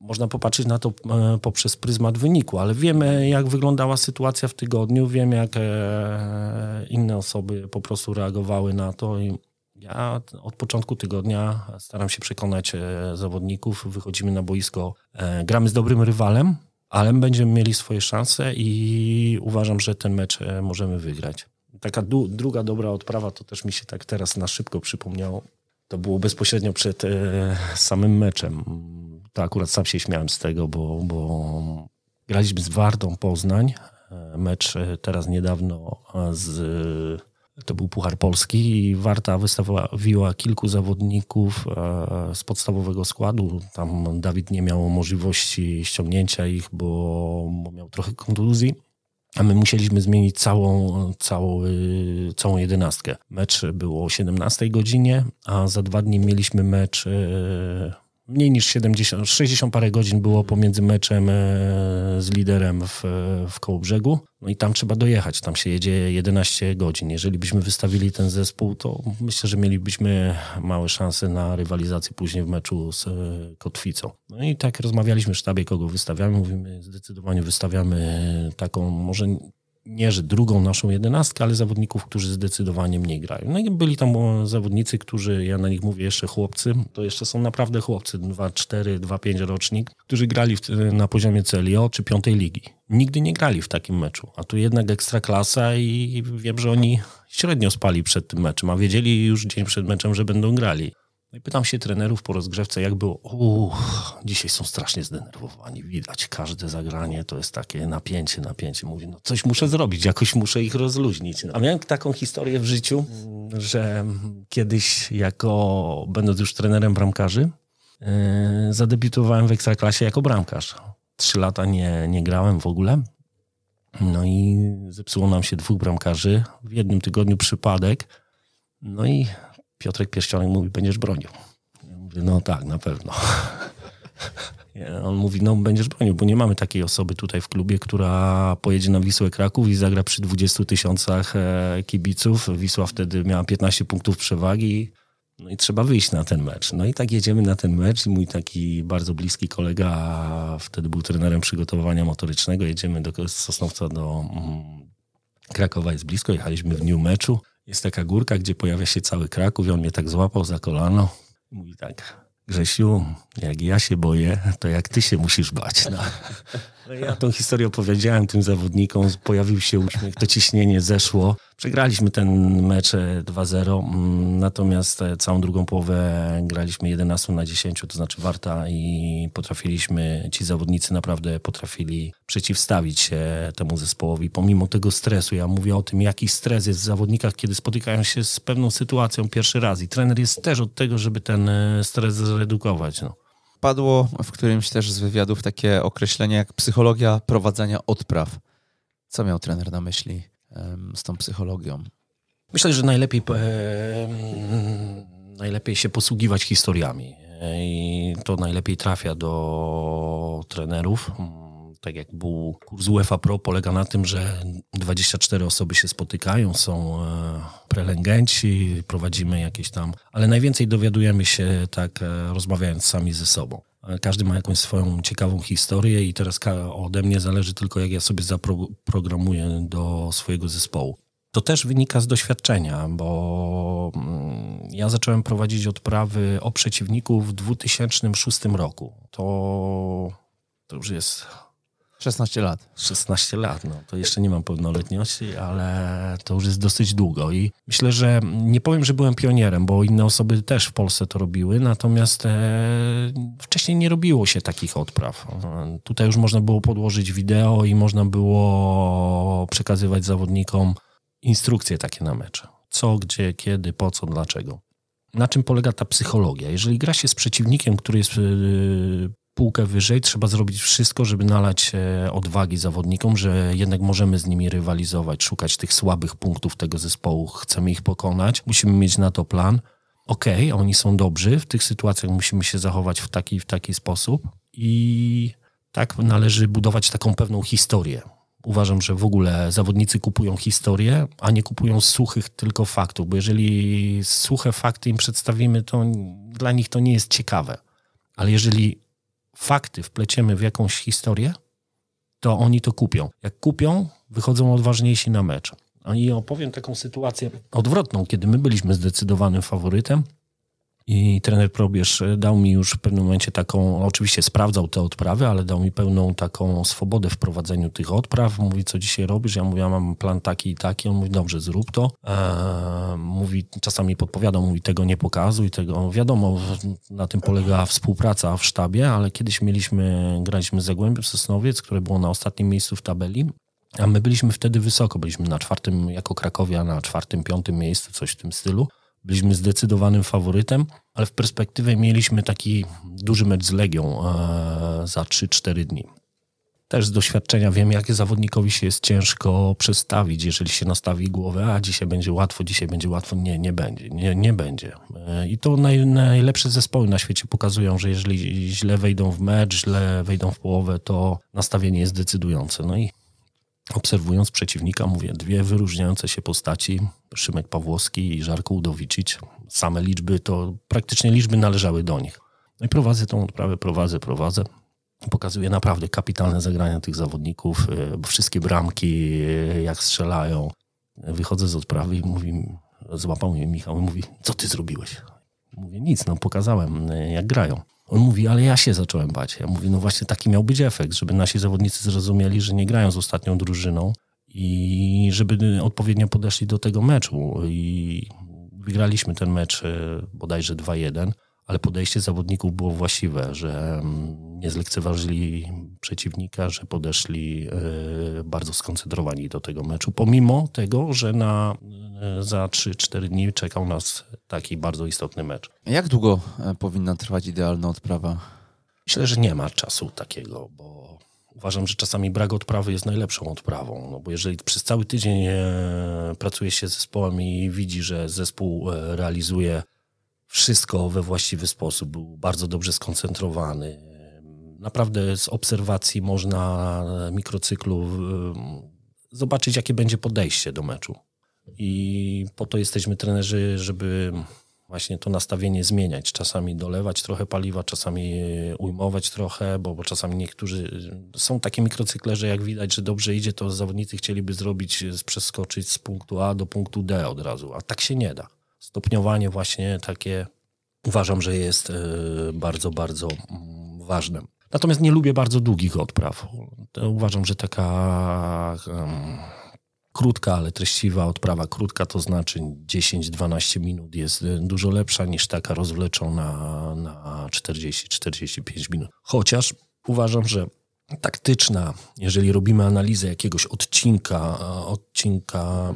można popatrzeć na to e, poprzez pryzmat wyniku, ale wiemy, jak wyglądała sytuacja w tygodniu, wiemy, jak e, inne osoby po prostu reagowały na to i ja od początku tygodnia staram się przekonać e, zawodników, wychodzimy na boisko, e, gramy z dobrym rywalem, ale będziemy mieli swoje szanse i uważam, że ten mecz e, możemy wygrać. Taka druga dobra odprawa, to też mi się tak teraz na szybko przypomniało. To było bezpośrednio przed samym meczem. To akurat sam się śmiałem z tego, bo, bo graliśmy z Wardą Poznań. Mecz teraz niedawno z to był Puchar Polski i Warta wystawiła kilku zawodników e, z podstawowego składu. Tam Dawid nie miał możliwości ściągnięcia ich, bo, miał trochę kontuzji. A my musieliśmy zmienić całą, całą, całą jedenastkę. Mecz było o 17 godzinie, a za dwa dni mieliśmy mecz e, mniej niż 70, 60 parę godzin było pomiędzy meczem e, z liderem w, w Kołobrzegu. No i tam trzeba dojechać, tam się jedzie 11 godzin. Jeżeli byśmy wystawili ten zespół, to myślę, że mielibyśmy małe szanse na rywalizację później w meczu z e, Kotwicą. No i tak rozmawialiśmy w sztabie, kogo wystawiamy. Mówimy, zdecydowanie wystawiamy taką, może nie, że drugą naszą jedenastkę, ale zawodników, którzy zdecydowanie mniej grają. No i byli tam zawodnicy, którzy, ja na nich mówię jeszcze chłopcy, to jeszcze są naprawdę chłopcy, 2-4, 2-5 rocznik, którzy grali w, na poziomie CLIO czy piątej ligi. Nigdy nie grali w takim meczu, a tu jednak ekstraklasa i wiem, że oni średnio spali przed tym meczem, a wiedzieli już dzień przed meczem, że będą grali. No i pytam się trenerów po rozgrzewce, jak było. Uff, dzisiaj są strasznie zdenerwowani. Widać, każde zagranie to jest takie napięcie, napięcie. Mówię, no coś muszę zrobić, jakoś muszę ich rozluźnić. A miałem taką historię w życiu, że kiedyś jako, będąc już trenerem bramkarzy, yy, zadebiutowałem w Ekstraklasie jako bramkarz. Trzy lata nie, nie grałem w ogóle. No i zepsuło nam się dwóch bramkarzy. W jednym tygodniu przypadek. No i Piotrek Pierścionek mówi, będziesz bronił. Ja mówię, no tak, na pewno. On mówi, no będziesz bronił, bo nie mamy takiej osoby tutaj w klubie, która pojedzie na Wisłę Kraków i zagra przy 20 tysiącach e, kibiców. Wisła wtedy miała 15 punktów przewagi. No i trzeba wyjść na ten mecz. No i tak jedziemy na ten mecz i mój taki bardzo bliski kolega, wtedy był trenerem przygotowania motorycznego, jedziemy do Sosnowca do mm, Krakowa, jest blisko, jechaliśmy w dniu meczu jest taka górka, gdzie pojawia się cały Kraków i on mnie tak złapał za kolano mówi tak, Grzesiu, jak ja się boję, to jak ty się musisz bać. No. No ja tą historię opowiedziałem tym zawodnikom, pojawił się uśmiech, to ciśnienie zeszło. Przegraliśmy ten mecz 2-0, e, mm, natomiast e, całą drugą połowę graliśmy 11 na 10, to znaczy Warta i potrafiliśmy, ci zawodnicy naprawdę potrafili przeciwstawić się temu zespołowi, pomimo tego stresu. Ja mówię o tym, jaki stres jest w zawodnikach, kiedy spotykają się z pewną sytuacją pierwszy raz i trener jest też od tego, żeby ten e, stres zredukować. No. Padło w którymś też z wywiadów takie określenie jak psychologia prowadzenia odpraw. Co miał trener na myśli? z tą psychologią? Myślę, że najlepiej, e, najlepiej się posługiwać historiami. I to najlepiej trafia do trenerów. Tak jak był kurs UEFA Pro, polega na tym, że 24 osoby się spotykają, są e, prelegenci, prowadzimy jakieś tam, ale najwięcej dowiadujemy się tak e, rozmawiając sami ze sobą. Każdy ma jakąś swoją ciekawą historię i teraz ode mnie zależy tylko, jak ja sobie zaprogramuję do swojego zespołu. To też wynika z doświadczenia, bo mm, ja zacząłem prowadzić odprawy o przeciwników w 2006 roku. To, to już jest 16 lat. 16 lat, no to jeszcze nie mam pełnoletności, ale to już jest dosyć długo i myślę, że nie powiem, że byłem pionierem, bo inne osoby też w Polsce to robiły, natomiast e, wcześniej nie robiło się takich odpraw. Tutaj już można było podłożyć wideo i można było przekazywać zawodnikom instrukcje takie na mecze. Co, gdzie, kiedy, po co, dlaczego. Na czym polega ta psychologia? Jeżeli gra się z przeciwnikiem, który jest e, półkę wyżej, trzeba zrobić wszystko, żeby nalać e, odwagi zawodnikom, że jednak możemy z nimi rywalizować, szukać tych słabych punktów tego zespołu, chcemy ich pokonać, musimy mieć na to plan. Okej, okay, oni są dobrzy, w tych sytuacjach musimy się zachować w taki, w taki sposób i tak należy budować taką pewną historię. Uważam, że w ogóle zawodnicy kupują historię, a nie kupują suchych tylko faktów, bo jeżeli suche fakty im przedstawimy, to dla nich to nie jest ciekawe. Ale jeżeli fakty wpleciemy w jakąś historię, to oni to kupią. Jak kupią, wychodzą odważniejsi na mecz. I opowiem taką sytuację odwrotną, kiedy my byliśmy zdecydowanym faworytem, i trener Probierz dał mi już w pewnym momencie taką, oczywiście sprawdzał te odprawy, ale dał mi pełną taką swobodę w prowadzeniu tych odpraw. Mówi, co dzisiaj robisz? Ja mówię, ja mam plan taki i taki. On mówi, dobrze, zrób to. Eee, mówi, czasami podpowiadał, mówi, tego nie pokazuj, tego. Wiadomo, na tym polega współpraca w sztabie, ale kiedyś mieliśmy, graliśmy z Zagłębiem Sosnowiec, które było na ostatnim miejscu w tabeli. A my byliśmy wtedy wysoko, byliśmy na czwartym, jako Krakowia, na czwartym, piątym miejscu, coś w tym stylu. Byliśmy zdecydowanym faworytem, ale w perspektywie mieliśmy taki duży mecz z Legią e, za 3-4 dni. Też z doświadczenia wiem, jakie zawodnikowi się jest ciężko przestawić, jeżeli się nastawi głowę, a dzisiaj będzie łatwo, dzisiaj będzie łatwo. Nie, nie będzie, nie, nie będzie. E, I to naj, najlepsze zespoły na świecie pokazują, że jeżeli źle wejdą w mecz, źle wejdą w połowę, to nastawienie jest decydujące. No i obserwując przeciwnika, mówię, dwie wyróżniające się postaci, Szymek Pawłowski i Żarko Udowicic. Same liczby to praktycznie liczby należały do nich. No i prowadzę tą odprawę, prowadzę, prowadzę. pokazuje naprawdę kapitalne zagrania tych zawodników, bo wszystkie bramki, jak strzelają. Wychodzę z odprawy i mówi, złapał mnie Michał i mówi, co ty zrobiłeś? Mówię, nic, no pokazałem, jak grają. On mówi, ale ja się zacząłem bać. Ja mówię, no właśnie taki miał być efekt, żeby nasi zawodnicy zrozumieli, że nie grają z ostatnią drużyną i żeby odpowiednio podeszli do tego meczu. I wygraliśmy ten mecz e, bodajże 2-1, ale podejście zawodników było właściwe, że nie zlekceważyli przeciwnika, że podeszli e, bardzo skoncentrowani do tego meczu, pomimo tego, że na, e, za 3-4 dni czekał nas taki bardzo istotny mecz. Jak długo powinna trwać idealna odprawa? Myślę, że nie ma czasu takiego, bo uważam, że czasami brak odprawy jest najlepszą odprawą. No bo jeżeli przez cały tydzień e, pracuje się z zespołem i widzi, że zespół e, realizuje wszystko we właściwy sposób, był bardzo dobrze skoncentrowany. Naprawdę z obserwacji można mikrocyklu zobaczyć, jakie będzie podejście do meczu. I po to jesteśmy trenerzy, żeby właśnie to nastawienie zmieniać. Czasami dolewać trochę paliwa, czasami ujmować trochę, bo, bo czasami niektórzy są takie mikrocykle, że jak widać, że dobrze idzie, to zawodnicy chcieliby zrobić, przeskoczyć z punktu A do punktu D od razu, a tak się nie da. Stopniowanie właśnie takie uważam, że jest e, bardzo, bardzo mm, ważne. Natomiast nie lubię bardzo długich odpraw. Uważam, że taka krótka, ale treściwa odprawa. Krótka to znaczy 10-12 minut jest y, dużo lepsza niż taka rozwleczona na 40-45 minut. Chociaż uważam, że taktyczna, jeżeli robimy analizę jakiegoś odcinka, odcinka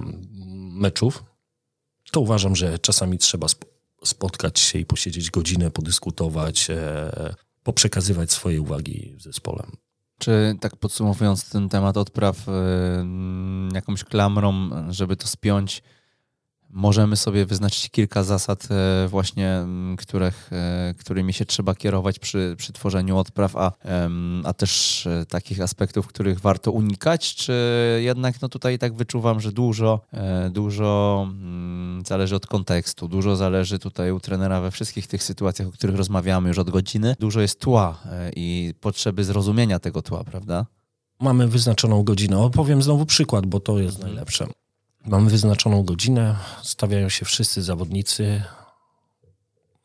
meczów, to uważam, że czasami trzeba spotkać się i posiedzieć godzinę, podyskutować, e, poprzekazywać swoje uwagi w zespole. Czy tak podsumowując ten temat odpraw jakąś klamrą, żeby to spiąć, możemy sobie wyznaczyć kilka zasad e, właśnie, których, e, którymi się trzeba kierować przy, przy tworzeniu odpraw, a, a też e, takich aspektów, których warto unikać, czy jednak no tutaj tak wyczuwam, że dużo, dużo mm, zależy od kontekstu, dużo zależy tutaj u trenera we wszystkich tych sytuacjach, o których rozmawiamy już od godziny, dużo jest tła i potrzeby zrozumienia tego tła, prawda? Mamy wyznaczoną godzinę. Opowiem znowu przykład, bo to jest najlepsze. Mamy wyznaczoną godzinę, stawiają się wszyscy zawodnicy.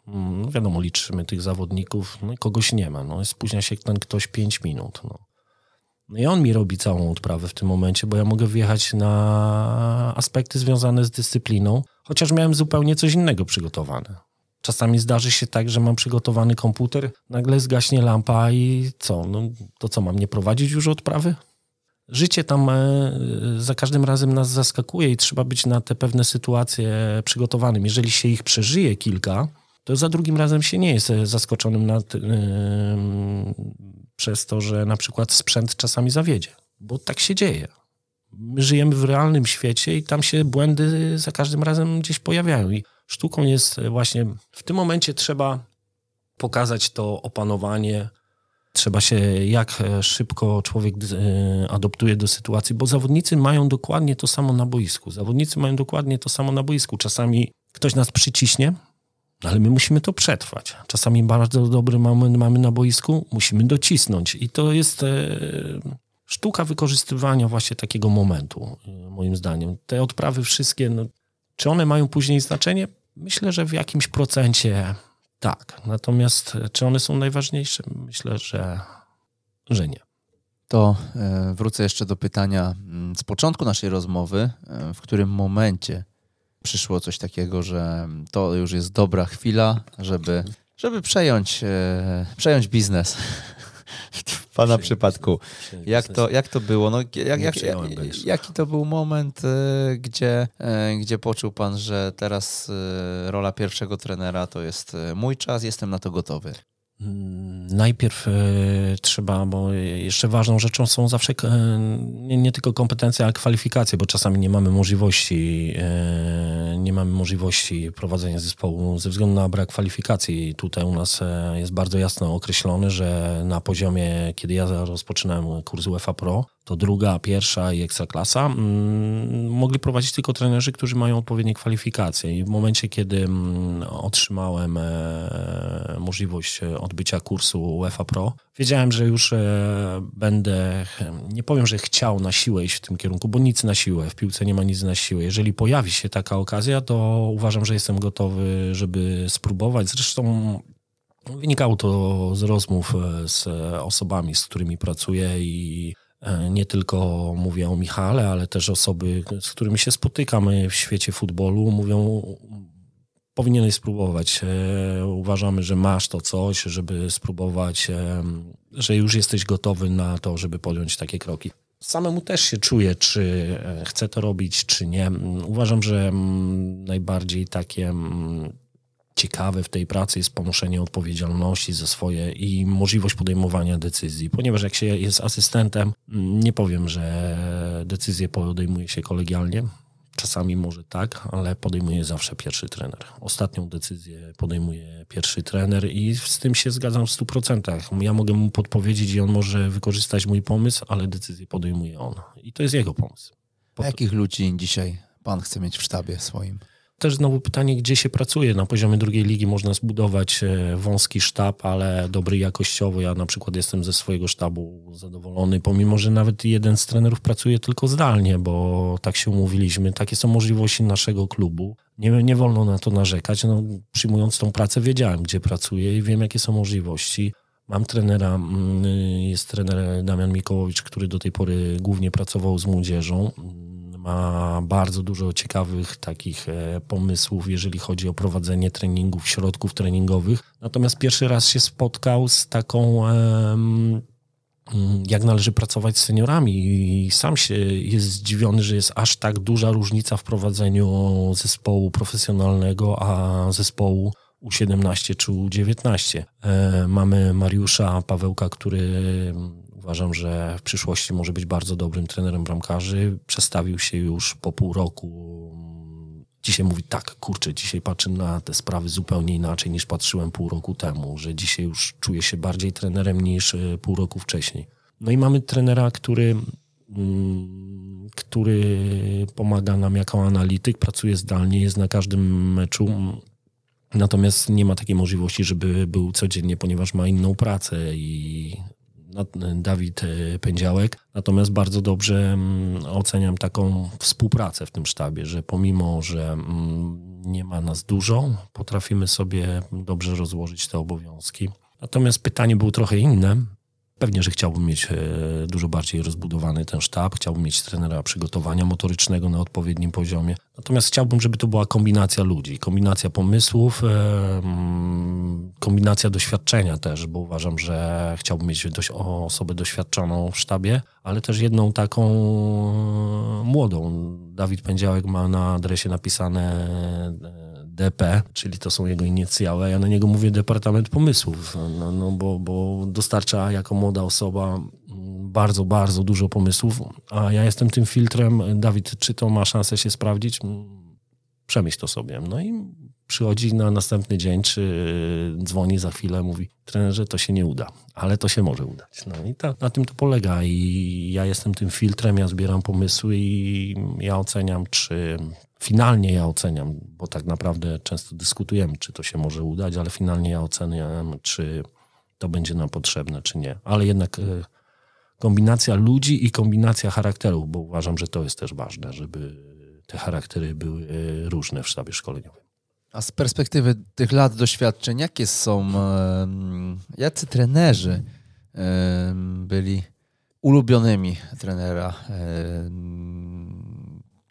No wiadomo, liczymy tych zawodników, no kogoś nie ma. No, spóźnia się ten ktoś 5 minut. No. no i on mi robi całą odprawę w tym momencie, bo ja mogę wjechać na aspekty związane z dyscypliną, chociaż miałem zupełnie coś innego przygotowane. Czasami zdarzy się tak, że mam przygotowany komputer, nagle zgaśnie lampa i co? No, to co, mam nie prowadzić już odprawy? Życie tam e, za każdym razem nas zaskakuje i trzeba być na te pewne sytuacje przygotowanym. Jeżeli się ich przeżyje kilka, to za drugim razem się nie jest e, zaskoczonym nad, yy, przez to, że na przykład sprzęt czasami zawiedzie, bo tak się dzieje. My żyjemy w realnym świecie i tam się błędy za każdym razem gdzieś pojawiają. I sztuką jest właśnie w tym momencie trzeba pokazać to opanowanie, Trzeba się, jak e, szybko człowiek e, adoptuje do sytuacji, bo zawodnicy mają dokładnie to samo na boisku. Zawodnicy mają dokładnie to samo na boisku. Czasami ktoś nas przyciśnie, ale my musimy to przetrwać. Czasami bardzo dobry moment mamy na boisku, musimy docisnąć. I to jest e, sztuka wykorzystywania właśnie takiego momentu, moim zdaniem. Te odprawy wszystkie, no, czy one mają później znaczenie? Myślę, że w jakimś procencie tak, natomiast e, czy one są najważniejsze? Myślę, że, że nie. To e, wrócę jeszcze do pytania mm, z początku naszej rozmowy, e, w którym momencie przyszło coś takiego, że to już jest dobra chwila, żeby, żeby przejąć, przejąć biznes. Pana przypadku. Jak to, jak to było? No, jak, jak, jak, jaki to był moment, e, gdzie, e, gdzie poczuł Pan, że teraz e, rola pierwszego trenera to jest mój czas, jestem na to gotowy? Mm, najpierw e, trzeba, bo jeszcze ważną rzeczą są zawsze e, nie, tylko kompetencje, ale kwalifikacje, bo czasami nie mamy możliwości, e, nie mamy możliwości prowadzenia zespołu ze względu na brak kwalifikacji. Tutaj u nas jest bardzo jasno określone, że na poziomie, kiedy ja rozpoczynałem kurs UEFA Pro, to druga, pierwsza i ekstraklasa, mm, mogli prowadzić tylko trenerzy, którzy mają odpowiednie kwalifikacje. I w momencie, kiedy mm, otrzymałem e, możliwość odbycia kursu UEFA Pro, wiedziałem, że już e, będę, nie powiem, że chciał na siłę iść w tym kierunku, bo nic na siłę, w piłce nie ma nic na siłę. Jeżeli pojawi się taka okazja, to uważam, że jestem gotowy, żeby spróbować. Zresztą Wynikało to z rozmów e, z osobami, z którymi pracuję i E, nie tylko mówię o Michale, ale też osoby, z którymi się spotykamy w świecie futbolu, mówią, powinieneś spróbować. E, uważamy, że masz to coś, żeby spróbować, e, że już jesteś gotowy na to, żeby podjąć takie kroki. Samemu też się czuję, czy chcę to robić, czy nie. Uważam, że mm, najbardziej takie mm, ciekawe w tej pracy jest ponoszenie odpowiedzialności za swoje i możliwość podejmowania decyzji, ponieważ jak się jest asystentem, nie powiem, że decyzje podejmuje się kolegialnie. Czasami może tak, ale podejmuje zawsze pierwszy trener. Ostatnią decyzję podejmuje pierwszy trener i z tym się zgadzam w 100%. Ja mogę mu podpowiedzieć i on może wykorzystać mój pomysł, ale decyzję podejmuje on. I to jest jego pomysł. A jakich ludzi dzisiaj pan chce mieć w sztabie swoim? Też znowu pytanie, gdzie się pracuje. Na poziomie drugiej ligi można zbudować e, wąski sztab, ale dobry jakościowo. Ja na przykład jestem ze swojego sztabu zadowolony, pomimo, że nawet jeden z trenerów pracuje tylko zdalnie, bo tak się umówiliśmy. Takie są możliwości naszego klubu. Nie, nie wolno na to narzekać. No, przyjmując tą pracę wiedziałem, gdzie pracuję i wiem, jakie są możliwości. Mam trenera, mm, jest trener Damian Mikołowicz, który do tej pory głównie pracował z młodzieżą ma bardzo dużo ciekawych takich e, pomysłów, jeżeli chodzi o prowadzenie treningów, środków treningowych. Natomiast pierwszy raz się spotkał z taką mm, jak należy pracować z seniorami i sam się jest zdziwiony, że jest aż tak duża różnica w prowadzeniu zespołu profesjonalnego, a zespołu U17 czy U19. E, mamy Mariusza Pawełka, który Uważam, że w przyszłości może być bardzo dobrym trenerem bramkarzy. Przestawił się już po pół roku. Dzisiaj mówi tak, kurczę, dzisiaj patrzę na te sprawy zupełnie inaczej niż patrzyłem pół roku temu, że dzisiaj już czuję się bardziej trenerem niż e, pół roku wcześniej. No i mamy trenera, który, mm, który pomaga nam jako analityk, pracuje zdalnie, jest na każdym meczu. Natomiast nie ma takiej możliwości, żeby był codziennie, ponieważ ma inną pracę i Dawid e, Pędziałek. Natomiast bardzo dobrze mm, oceniam taką współpracę w tym sztabie, że pomimo, że mm, nie ma nas dużo, potrafimy sobie dobrze rozłożyć te obowiązki. Natomiast pytanie było trochę inne. Pewnie, że chciałbym mieć e, dużo bardziej rozbudowany ten sztab, chciałbym mieć trenera przygotowania motorycznego na odpowiednim poziomie. Natomiast chciałbym, żeby to była kombinacja ludzi, kombinacja pomysłów, e, mm, kombinacja doświadczenia też, bo uważam, że chciałbym mieć dość osobę doświadczoną w sztabie, ale też jedną taką e, młodą. Dawid Pędziałek ma na adresie napisane DP, czyli to są jego inicjały, ja na niego mówię Departament Pomysłów, no, no bo, bo dostarcza jako młoda osoba bardzo, bardzo dużo pomysłów, a ja jestem tym filtrem. Dawid, czy to ma szansę się sprawdzić? Przemyśl to sobie. No i przychodzi na następny dzień, czy dzwoni za chwilę, mówi, trenerze, to się nie uda, ale to się może udać. No i ta, na tym to polega i ja jestem tym filtrem, ja zbieram pomysły i ja oceniam, czy finalnie ja oceniam, bo tak naprawdę często dyskutujemy, czy to się może udać, ale finalnie ja oceniam, czy to będzie nam potrzebne, czy nie. Ale jednak e, kombinacja ludzi i kombinacja charakterów, bo uważam, że to jest też ważne, żeby te charaktery były e, różne w sztabie szkoleniowym. A z perspektywy tych lat doświadczeń, jakie są, jacy trenerzy byli ulubionymi trenera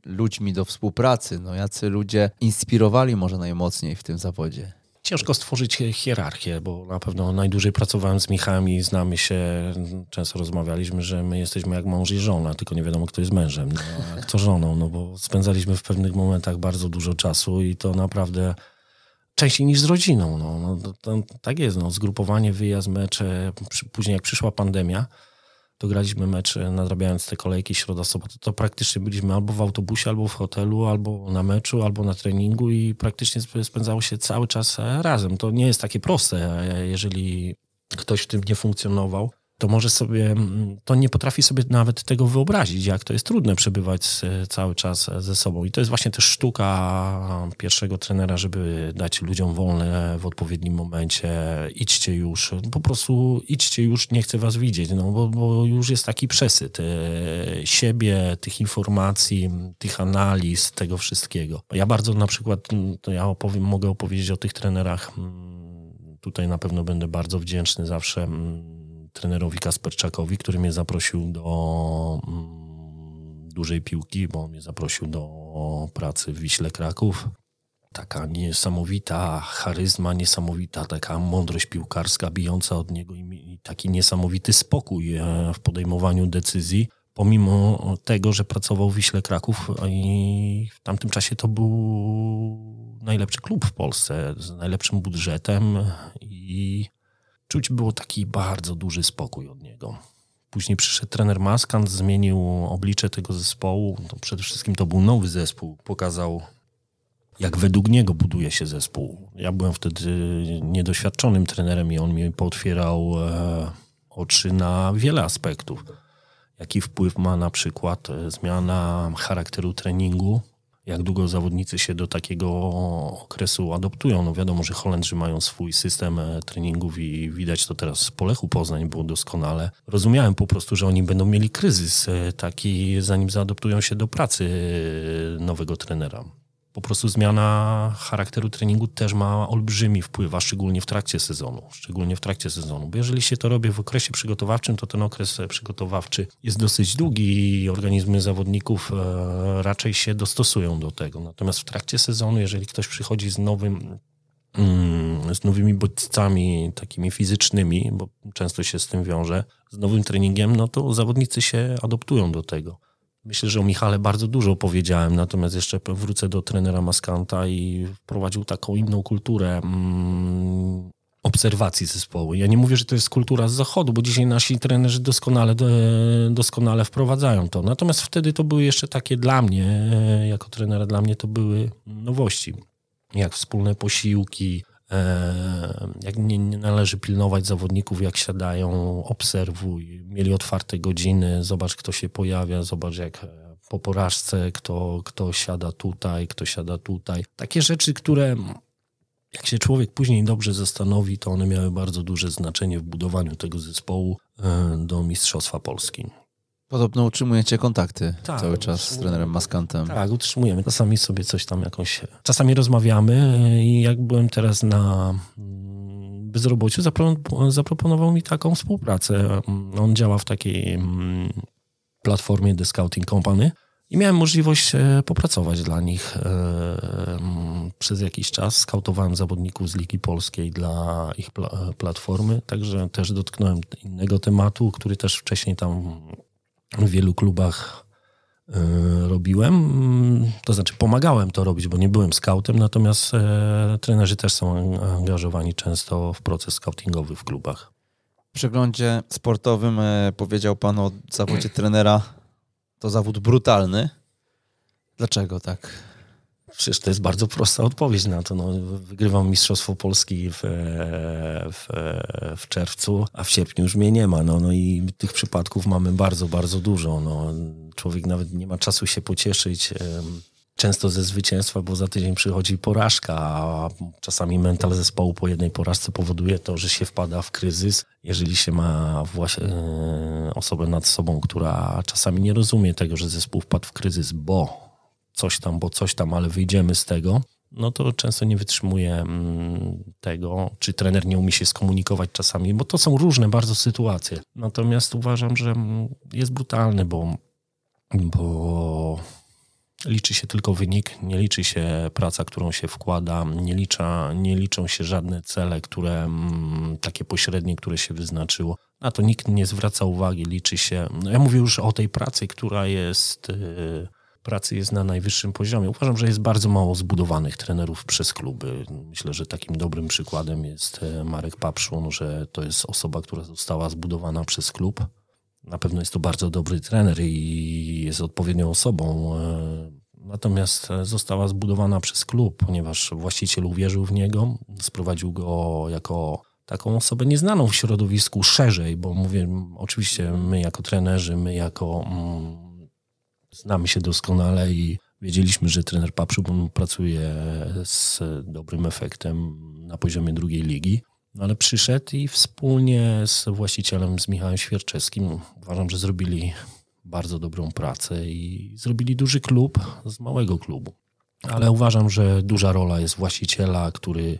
ludźmi do współpracy? No, jacy ludzie inspirowali może najmocniej w tym zawodzie? Ciężko stworzyć hierarchię, bo na pewno najdłużej pracowałem z Michałem i znamy się, często rozmawialiśmy, że my jesteśmy jak mąż i żona, tylko nie wiadomo, kto jest mężem, no, a kto żoną, no bo spędzaliśmy w pewnych momentach bardzo dużo czasu i to naprawdę częściej niż z rodziną. No, no to, to, tak jest, no, zgrupowanie, wyjazd, mecze, później jak przyszła pandemia, to graliśmy mecz nadrabiając te kolejki środa, sobota, to praktycznie byliśmy albo w autobusie, albo w hotelu, albo na meczu, albo na treningu i praktycznie spędzało się cały czas razem. To nie jest takie proste, e, jeżeli ktoś w tym nie funkcjonował to może sobie, to nie potrafi sobie nawet tego wyobrazić, jak to jest trudne przebywać cały czas ze sobą. I to jest właśnie też sztuka pierwszego trenera, żeby dać ludziom wolne w odpowiednim momencie. Idźcie już, po prostu idźcie już, nie chcę was widzieć, no bo, bo już jest taki przesyt e, siebie, tych informacji, tych analiz, tego wszystkiego. Ja bardzo na przykład, to ja opowiem, mogę opowiedzieć o tych trenerach. Tutaj na pewno będę bardzo wdzięczny zawsze trenerowi Kasperczakowi, który mnie zaprosił do mm, dużej piłki, bo mnie zaprosił do pracy w Wiśle Kraków. Taka niesamowita charyzma, niesamowita taka mądrość piłkarska bijąca od niego i taki niesamowity spokój e, w podejmowaniu decyzji pomimo tego, że pracował w Wiśle Kraków i w tamtym czasie to był najlepszy klub w Polsce z najlepszym budżetem i czuć było taki bardzo duży spokój od niego. Później przyszedł trener Maskant, zmienił oblicze tego zespołu. Przede wszystkim to był nowy zespół. Pokazał, jak według niego buduje się zespół. Ja byłem wtedy niedoświadczonym trenerem i on mi potwierał e, oczy na wiele aspektów. Jaki wpływ ma na przykład e, zmiana charakteru treningu, jak długo zawodnicy się do takiego okresu adoptują. No wiadomo, że Holendrzy mają swój system e, treningów i widać to teraz po Lechu Poznań było doskonale. Rozumiałem po prostu, że oni będą mieli kryzys e, taki, zanim zaadoptują się do pracy e, nowego trenera po prostu zmiana charakteru treningu też ma olbrzymi wpływ, a szczególnie w trakcie sezonu. Szczególnie w trakcie sezonu. Bo jeżeli się to robi w okresie przygotowawczym, to ten okres przygotowawczy jest dosyć długi i organizmy zawodników e, raczej się dostosują do tego. Natomiast w trakcie sezonu, jeżeli ktoś przychodzi z nowym mm, z nowymi bodźcami takimi fizycznymi, bo często się z tym wiąże, z nowym treningiem, no to zawodnicy się adoptują do tego. Myślę, że o Michale bardzo dużo powiedziałem, natomiast jeszcze wrócę do trenera Maskanta i wprowadził taką inną kulturę mm, obserwacji zespołu. Ja nie mówię, że to jest kultura z zachodu, bo dzisiaj nasi trenerzy doskonale, doskonale wprowadzają to. Natomiast wtedy to były jeszcze takie dla mnie, jako trenera dla mnie to były nowości. Jak wspólne posiłki, E, jak nie, nie, należy pilnować zawodników, jak siadają, obserwuj. Mieli otwarte godziny, zobacz, kto się pojawia, zobacz, jak e, po porażce, kto, kto siada tutaj, kto siada tutaj. Takie rzeczy, które jak się człowiek później dobrze zastanowi, to one miały bardzo duże znaczenie w budowaniu tego zespołu e, do Mistrzostwa Polski. Podobno utrzymujecie kontakty tak, cały czas z trenerem Maskantem. Tak, utrzymujemy. Czasami sobie coś tam jakoś... Czasami rozmawiamy i jak byłem teraz na mm, bezrobociu, zaproponował mi taką współpracę. On działa w takiej mm, platformie The Scouting Company i miałem możliwość e, popracować dla nich e, mm, przez jakiś czas. Skautowałem zawodników z Ligi Polskiej dla ich platformy, także też dotknąłem innego tematu, który też wcześniej tam w wielu klubach e, robiłem. To znaczy pomagałem to robić, bo nie byłem scoutem, natomiast e, trenerzy też są angażowani często w proces scoutingowy w klubach. W przeglądzie sportowym e, powiedział pan o zawodzie trenera, to zawód brutalny. Dlaczego tak? Przecież to jest bardzo prosta odpowiedź na to. No, wygrywam Mistrzostwo Polski w, w, w czerwcu, a w sierpniu już mnie nie ma. No, no i tych przypadków mamy bardzo, bardzo dużo. No, człowiek nawet nie ma czasu się pocieszyć często ze zwycięstwa, bo za tydzień przychodzi porażka, a czasami mental zespołu po jednej porażce powoduje to, że się wpada w kryzys. Jeżeli się ma właśnie e, osobę nad sobą, która czasami nie rozumie tego, że zespół wpadł w kryzys, bo coś tam, bo coś tam, ale wyjdziemy z tego, no to często nie wytrzymuje mm, tego, czy trener nie umie się skomunikować czasami, bo to są różne bardzo sytuacje. Natomiast uważam, że mm, jest brutalny, bo, bo liczy się tylko wynik, nie liczy się praca, którą się wkłada, nie, licza, nie liczą się żadne cele, które mm, takie pośrednie, które się wyznaczyło. Na to nikt nie zwraca uwagi, liczy się. No ja mówię już o tej pracy, która jest. Yy, pracy jest na najwyższym poziomie. Uważam, że jest bardzo mało zbudowanych trenerów przez kluby. Myślę, że takim dobrym przykładem jest e, Marek Papszun, że to jest osoba, która została zbudowana przez klub. Na pewno jest to bardzo dobry trener i jest odpowiednią osobą. E, natomiast została zbudowana przez klub, ponieważ właściciel uwierzył w niego, sprowadził go jako taką osobę nieznaną w środowisku szerzej, bo mówię, oczywiście my jako trenerzy, my jako mm, znamy się doskonale i wiedzieliśmy, że trener Papszu pracuje z dobrym efektem na poziomie drugiej ligi. No ale przyszedł i wspólnie z właścicielem, z Michałem Świerczewskim, uważam, że zrobili bardzo dobrą pracę i zrobili duży klub z małego klubu. Ale uważam, że duża rola jest właściciela, który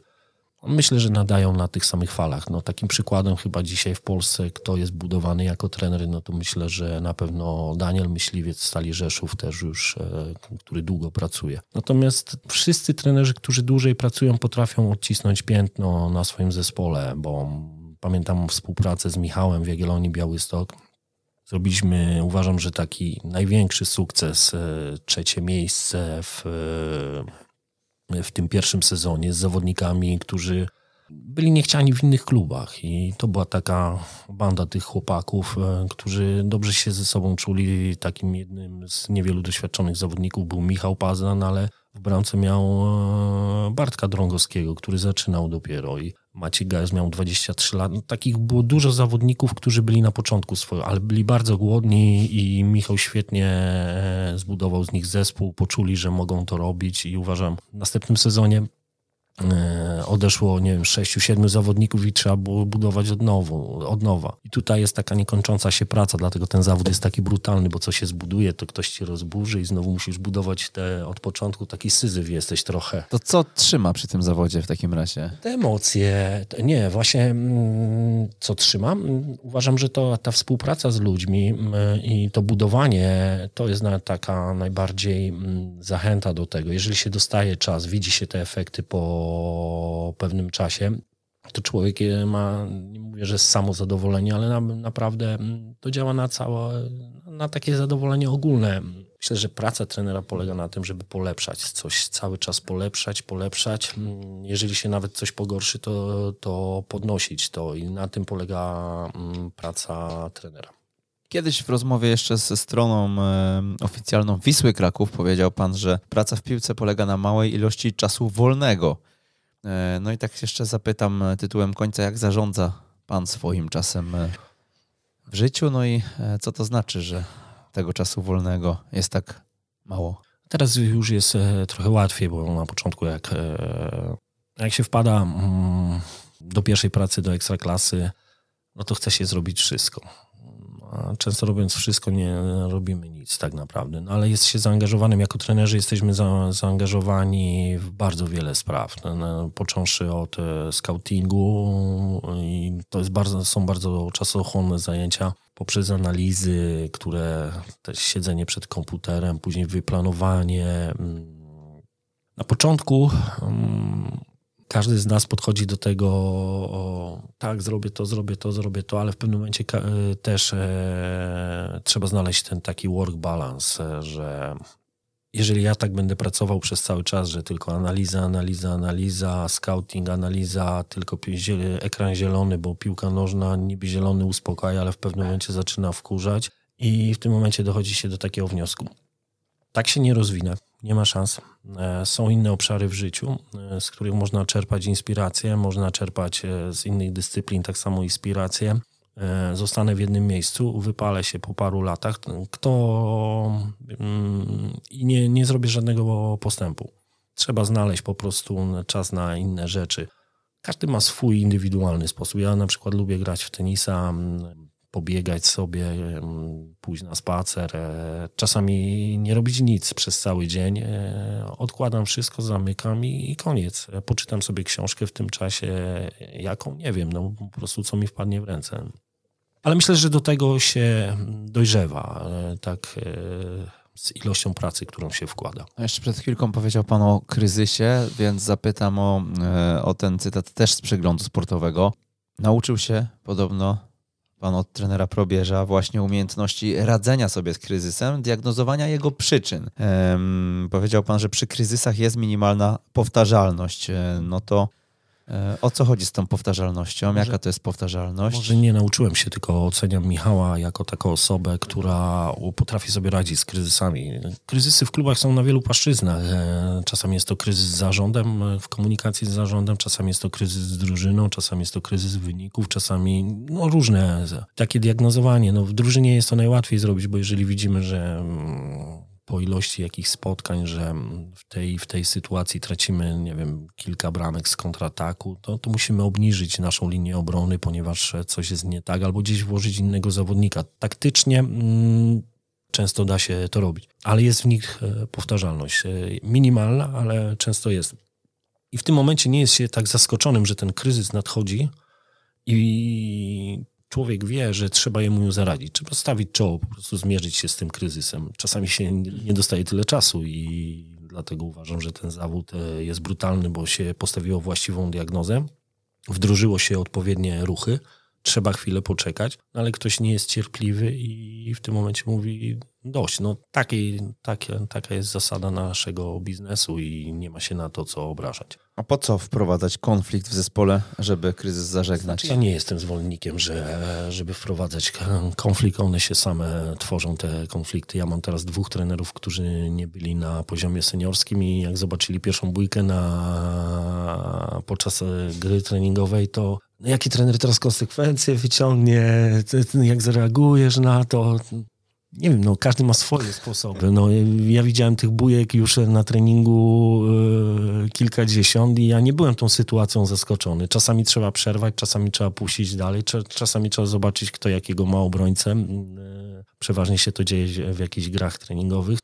myślę, że nadają na tych samych falach. No, takim przykładem chyba dzisiaj w Polsce, kto jest budowany jako trener, no to myślę, że na pewno Daniel Myśliwiec z Stali Rzeszów też już, e, który długo pracuje. Natomiast wszyscy trenerzy, którzy dłużej pracują, potrafią odcisnąć piętno na swoim zespole, bo pamiętam współpracę z Michałem w Jagiellonii Białystok, Zrobiliśmy, uważam, że taki największy sukces, e, trzecie miejsce w, w tym pierwszym sezonie z zawodnikami, którzy byli niechciani w innych klubach i to była taka banda tych chłopaków, e, którzy dobrze się ze sobą czuli. Takim jednym z niewielu doświadczonych zawodników był Michał Pazan, ale w bramce miał Bartka Drągowskiego, który zaczynał dopiero i Maciej Gajos miał 23 lat. No, takich było dużo zawodników, którzy byli na początku swojego, ale byli bardzo głodni i Michał świetnie e, zbudował z nich zespół, poczuli, że mogą to robić i uważam, w następnym sezonie odeszło, nie wiem, sześciu, siedmiu zawodników i trzeba było budować od, nowo, od nowa. I tutaj jest taka niekończąca się praca, dlatego ten zawód jest taki brutalny, bo co się zbuduje, to ktoś ci rozburzy i znowu musisz budować te od początku. Taki syzyf jesteś trochę. To co trzyma przy tym zawodzie w takim razie? Te emocje. Nie, właśnie mm, co trzyma? Mm, uważam, że to ta współpraca z ludźmi mm, i to budowanie to jest taka najbardziej zachęta do tego. Jeżeli się dostaje czas, widzi się te efekty po po pewnym czasie, to człowiek ma, nie mówię, że samozadowolenie, ale na, naprawdę to działa na całe, na takie zadowolenie ogólne. Myślę, że praca trenera polega na tym, żeby polepszać coś, cały czas polepszać, polepszać. Jeżeli się nawet coś pogorszy, to, to podnosić to i na tym polega praca trenera. Kiedyś w rozmowie jeszcze ze stroną e, oficjalną Wisły Kraków powiedział pan, że praca w piłce polega na małej ilości czasu wolnego. E, no i tak jeszcze zapytam e, tytułem końca, jak zarządza pan swoim czasem e, w życiu? No i co to znaczy, że tego czasu wolnego jest tak mało? Teraz już jest trochę łatwiej, bo na początku jak, jak się wpada mm, do pierwszej pracy, do ekstraklasy, no to chce się zrobić wszystko często robiąc wszystko nie robimy nic tak naprawdę. No, ale jest się zaangażowanym, jako trenerzy jesteśmy za, zaangażowani w bardzo wiele spraw. No, no, począwszy od e, scoutingu i to jest bardzo, są bardzo czasochłonne zajęcia poprzez analizy, które też siedzenie przed komputerem, później wyplanowanie. Mm. Na początku mm, każdy z nas podchodzi do tego, o, tak, zrobię to, zrobię to, zrobię to, ale w pewnym momencie e, też e, trzeba znaleźć ten taki work balance, e, że jeżeli ja tak będę pracował przez cały czas, że tylko analiza, analiza, analiza, scouting, analiza, tylko ekran zielony, bo piłka nożna niby zielony uspokaja, ale w pewnym momencie zaczyna wkurzać i w tym momencie dochodzi się do takiego wniosku. Tak się nie rozwinę nie ma szans. E, są inne obszary w życiu, e, z których można czerpać inspirację, można czerpać e, z innych dyscyplin tak samo inspirację. Zostanę w jednym miejscu, wypalę się po paru latach. Kto mm, i nie, nie zrobię żadnego postępu. Trzeba znaleźć po prostu czas na inne rzeczy. Każdy ma swój indywidualny sposób. Ja na przykład lubię grać w tenisa, pobiegać sobie, pójść na spacer, e, czasami nie robić nic przez cały dzień. E, odkładam wszystko, zamykam i, koniec. E, poczytam sobie książkę w tym czasie, jaką nie wiem, no po prostu co mi wpadnie w ręce. Ale myślę, że do tego się dojrzewa, tak z ilością pracy, którą się wkłada. A jeszcze przed chwilką powiedział Pan o kryzysie, więc zapytam o, o ten cytat też z przeglądu sportowego. Nauczył się podobno pan od trenera Probierza właśnie umiejętności radzenia sobie z kryzysem, diagnozowania jego przyczyn. Ehm, powiedział pan, że przy kryzysach jest minimalna powtarzalność. E, no to o co chodzi z tą powtarzalnością? Jaka to jest powtarzalność? Może nie nauczyłem się, tylko oceniam Michała jako taką osobę, która potrafi sobie radzić z kryzysami. Kryzysy w klubach są na wielu płaszczyznach. E, czasami jest to kryzys z zarządem, e, w komunikacji z zarządem, czasami jest to kryzys z drużyną, czasami jest to kryzys wyników, czasami no, różne. Takie diagnozowanie. No, w drużynie jest to najłatwiej zrobić, bo jeżeli widzimy, że mm, po ilości jakichś spotkań, że w tej, w tej sytuacji tracimy, nie wiem, kilka bramek z kontrataku, to, to musimy obniżyć naszą linię obrony, ponieważ coś jest nie tak, albo gdzieś włożyć innego zawodnika. Taktycznie mm, często da się to robić, ale jest w nich e, powtarzalność. E, minimalna, ale często jest. I w tym momencie nie jest się tak zaskoczonym, że ten kryzys nadchodzi i człowiek wie, że trzeba jemu zaradzić. Trzeba stawić czoło, po prostu zmierzyć się z tym kryzysem. Czasami się nie dostaje tyle czasu i dlatego uważam, że ten zawód e, jest brutalny, bo się postawiło właściwą diagnozę, wdrożyło się odpowiednie ruchy, trzeba chwilę poczekać, ale ktoś nie jest cierpliwy i w tym momencie mówi dość. No, takiej, takie, taka jest zasada naszego biznesu i nie ma się na to co obrażać. A po co wprowadzać konflikt w zespole, żeby kryzys zażegnać? Znaczy, ja nie jestem zwolennikiem, że, żeby wprowadzać konflikt. One się same tworzą, te konflikty. Ja mam teraz dwóch trenerów, którzy nie byli na poziomie seniorskim i jak zobaczyli pierwszą bójkę na, podczas gry treningowej, to no jaki trener teraz konsekwencje wyciągnie, jak zareagujesz na to. Nie wiem, no każdy ma swoje sposoby. No, ja widziałem tych bujek już na treningu yy, kilkadziesiąt i ja nie byłem tą sytuacją zaskoczony. Czasami trzeba przerwać, czasami trzeba puścić dalej, czasami trzeba zobaczyć, kto jakiego ma obrońcę. Yy, przeważnie się to dzieje w jakichś grach treningowych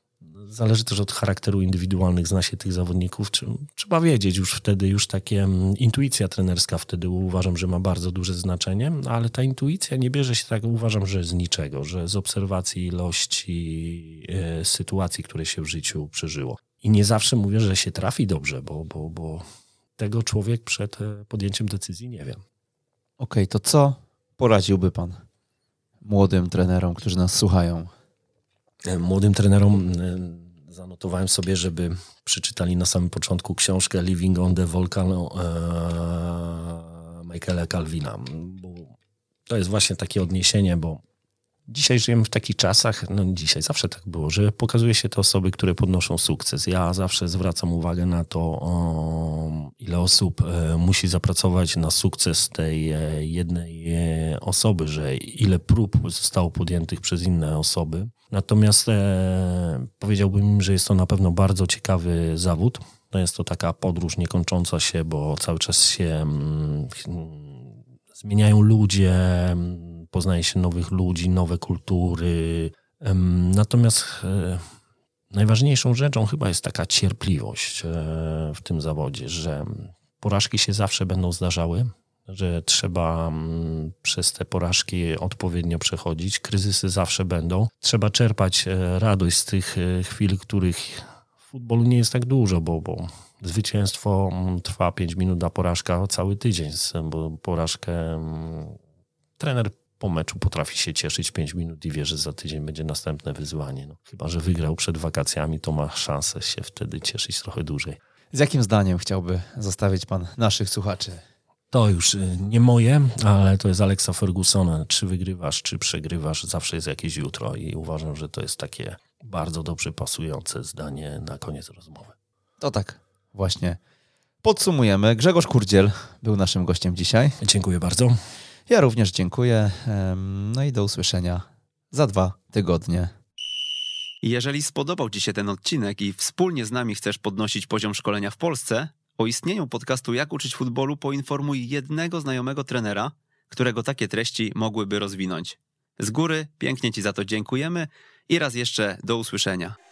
zależy też od charakteru indywidualnych, zna się tych zawodników. Trzeba wiedzieć już wtedy, już takie mm, intuicja trenerska wtedy uważam, że ma bardzo duże znaczenie, ale ta intuicja nie bierze się tak, uważam, że z niczego, że z obserwacji ilości e, sytuacji, które się w życiu przeżyło. I nie zawsze mówię, że się trafi dobrze, bo, bo, bo tego człowiek przed e, podjęciem decyzji nie wie. Okej, okay, to co poradziłby pan młodym trenerom, którzy nas słuchają? E, młodym trenerom zanotowałem sobie, żeby przeczytali na samym początku książkę Living on the Volcano e, Michaela Calvina. Bo to jest właśnie takie odniesienie, bo Dzisiaj żyjemy w takich czasach, no dzisiaj zawsze tak było, że pokazuje się te osoby, które podnoszą sukces. Ja zawsze zwracam uwagę na to, o, ile osób e, musi zapracować na sukces tej e, jednej e, osoby, że ile prób zostało podjętych przez inne osoby. Natomiast e, powiedziałbym im, że jest to na pewno bardzo ciekawy zawód. No jest to taka podróż niekończąca się, bo cały czas się mm, zmieniają ludzie, poznaje się nowych ludzi, nowe kultury. Natomiast e, najważniejszą rzeczą chyba jest taka cierpliwość e, w tym zawodzie, że porażki się zawsze będą zdarzały, że trzeba przez te porażki odpowiednio przechodzić. Kryzysy zawsze będą. Trzeba czerpać e, radość z tych chwil, których w futbolu nie jest tak dużo, bo, bo zwycięstwo trwa 5 minut, a porażka cały tydzień, bo porażkę trener po meczu potrafi się cieszyć 5 minut i wie, że za tydzień będzie następne wyzwanie. No, chyba, że wygrał przed wakacjami, to ma szansę się wtedy cieszyć trochę dłużej. Z jakim zdaniem chciałby zostawić pan naszych słuchaczy? To już y, nie moje, ale to jest Alexa Fergusona. Czy wygrywasz, czy przegrywasz, zawsze jest jakieś jutro i uważam, że to jest takie bardzo dobrze pasujące zdanie na koniec rozmowy. To tak, właśnie. Podsumujemy. Grzegorz Kurdziel był naszym gościem dzisiaj. Dziękuję bardzo. Ja również dziękuję. No i do usłyszenia za dwa tygodnie. Jeżeli spodobał Ci się ten odcinek i wspólnie z nami chcesz podnosić poziom szkolenia w Polsce, o istnieniu podcastu Jak uczyć futbolu poinformuj jednego znajomego trenera, którego takie treści mogłyby rozwinąć. Z góry pięknie Ci za to dziękujemy i raz jeszcze do usłyszenia.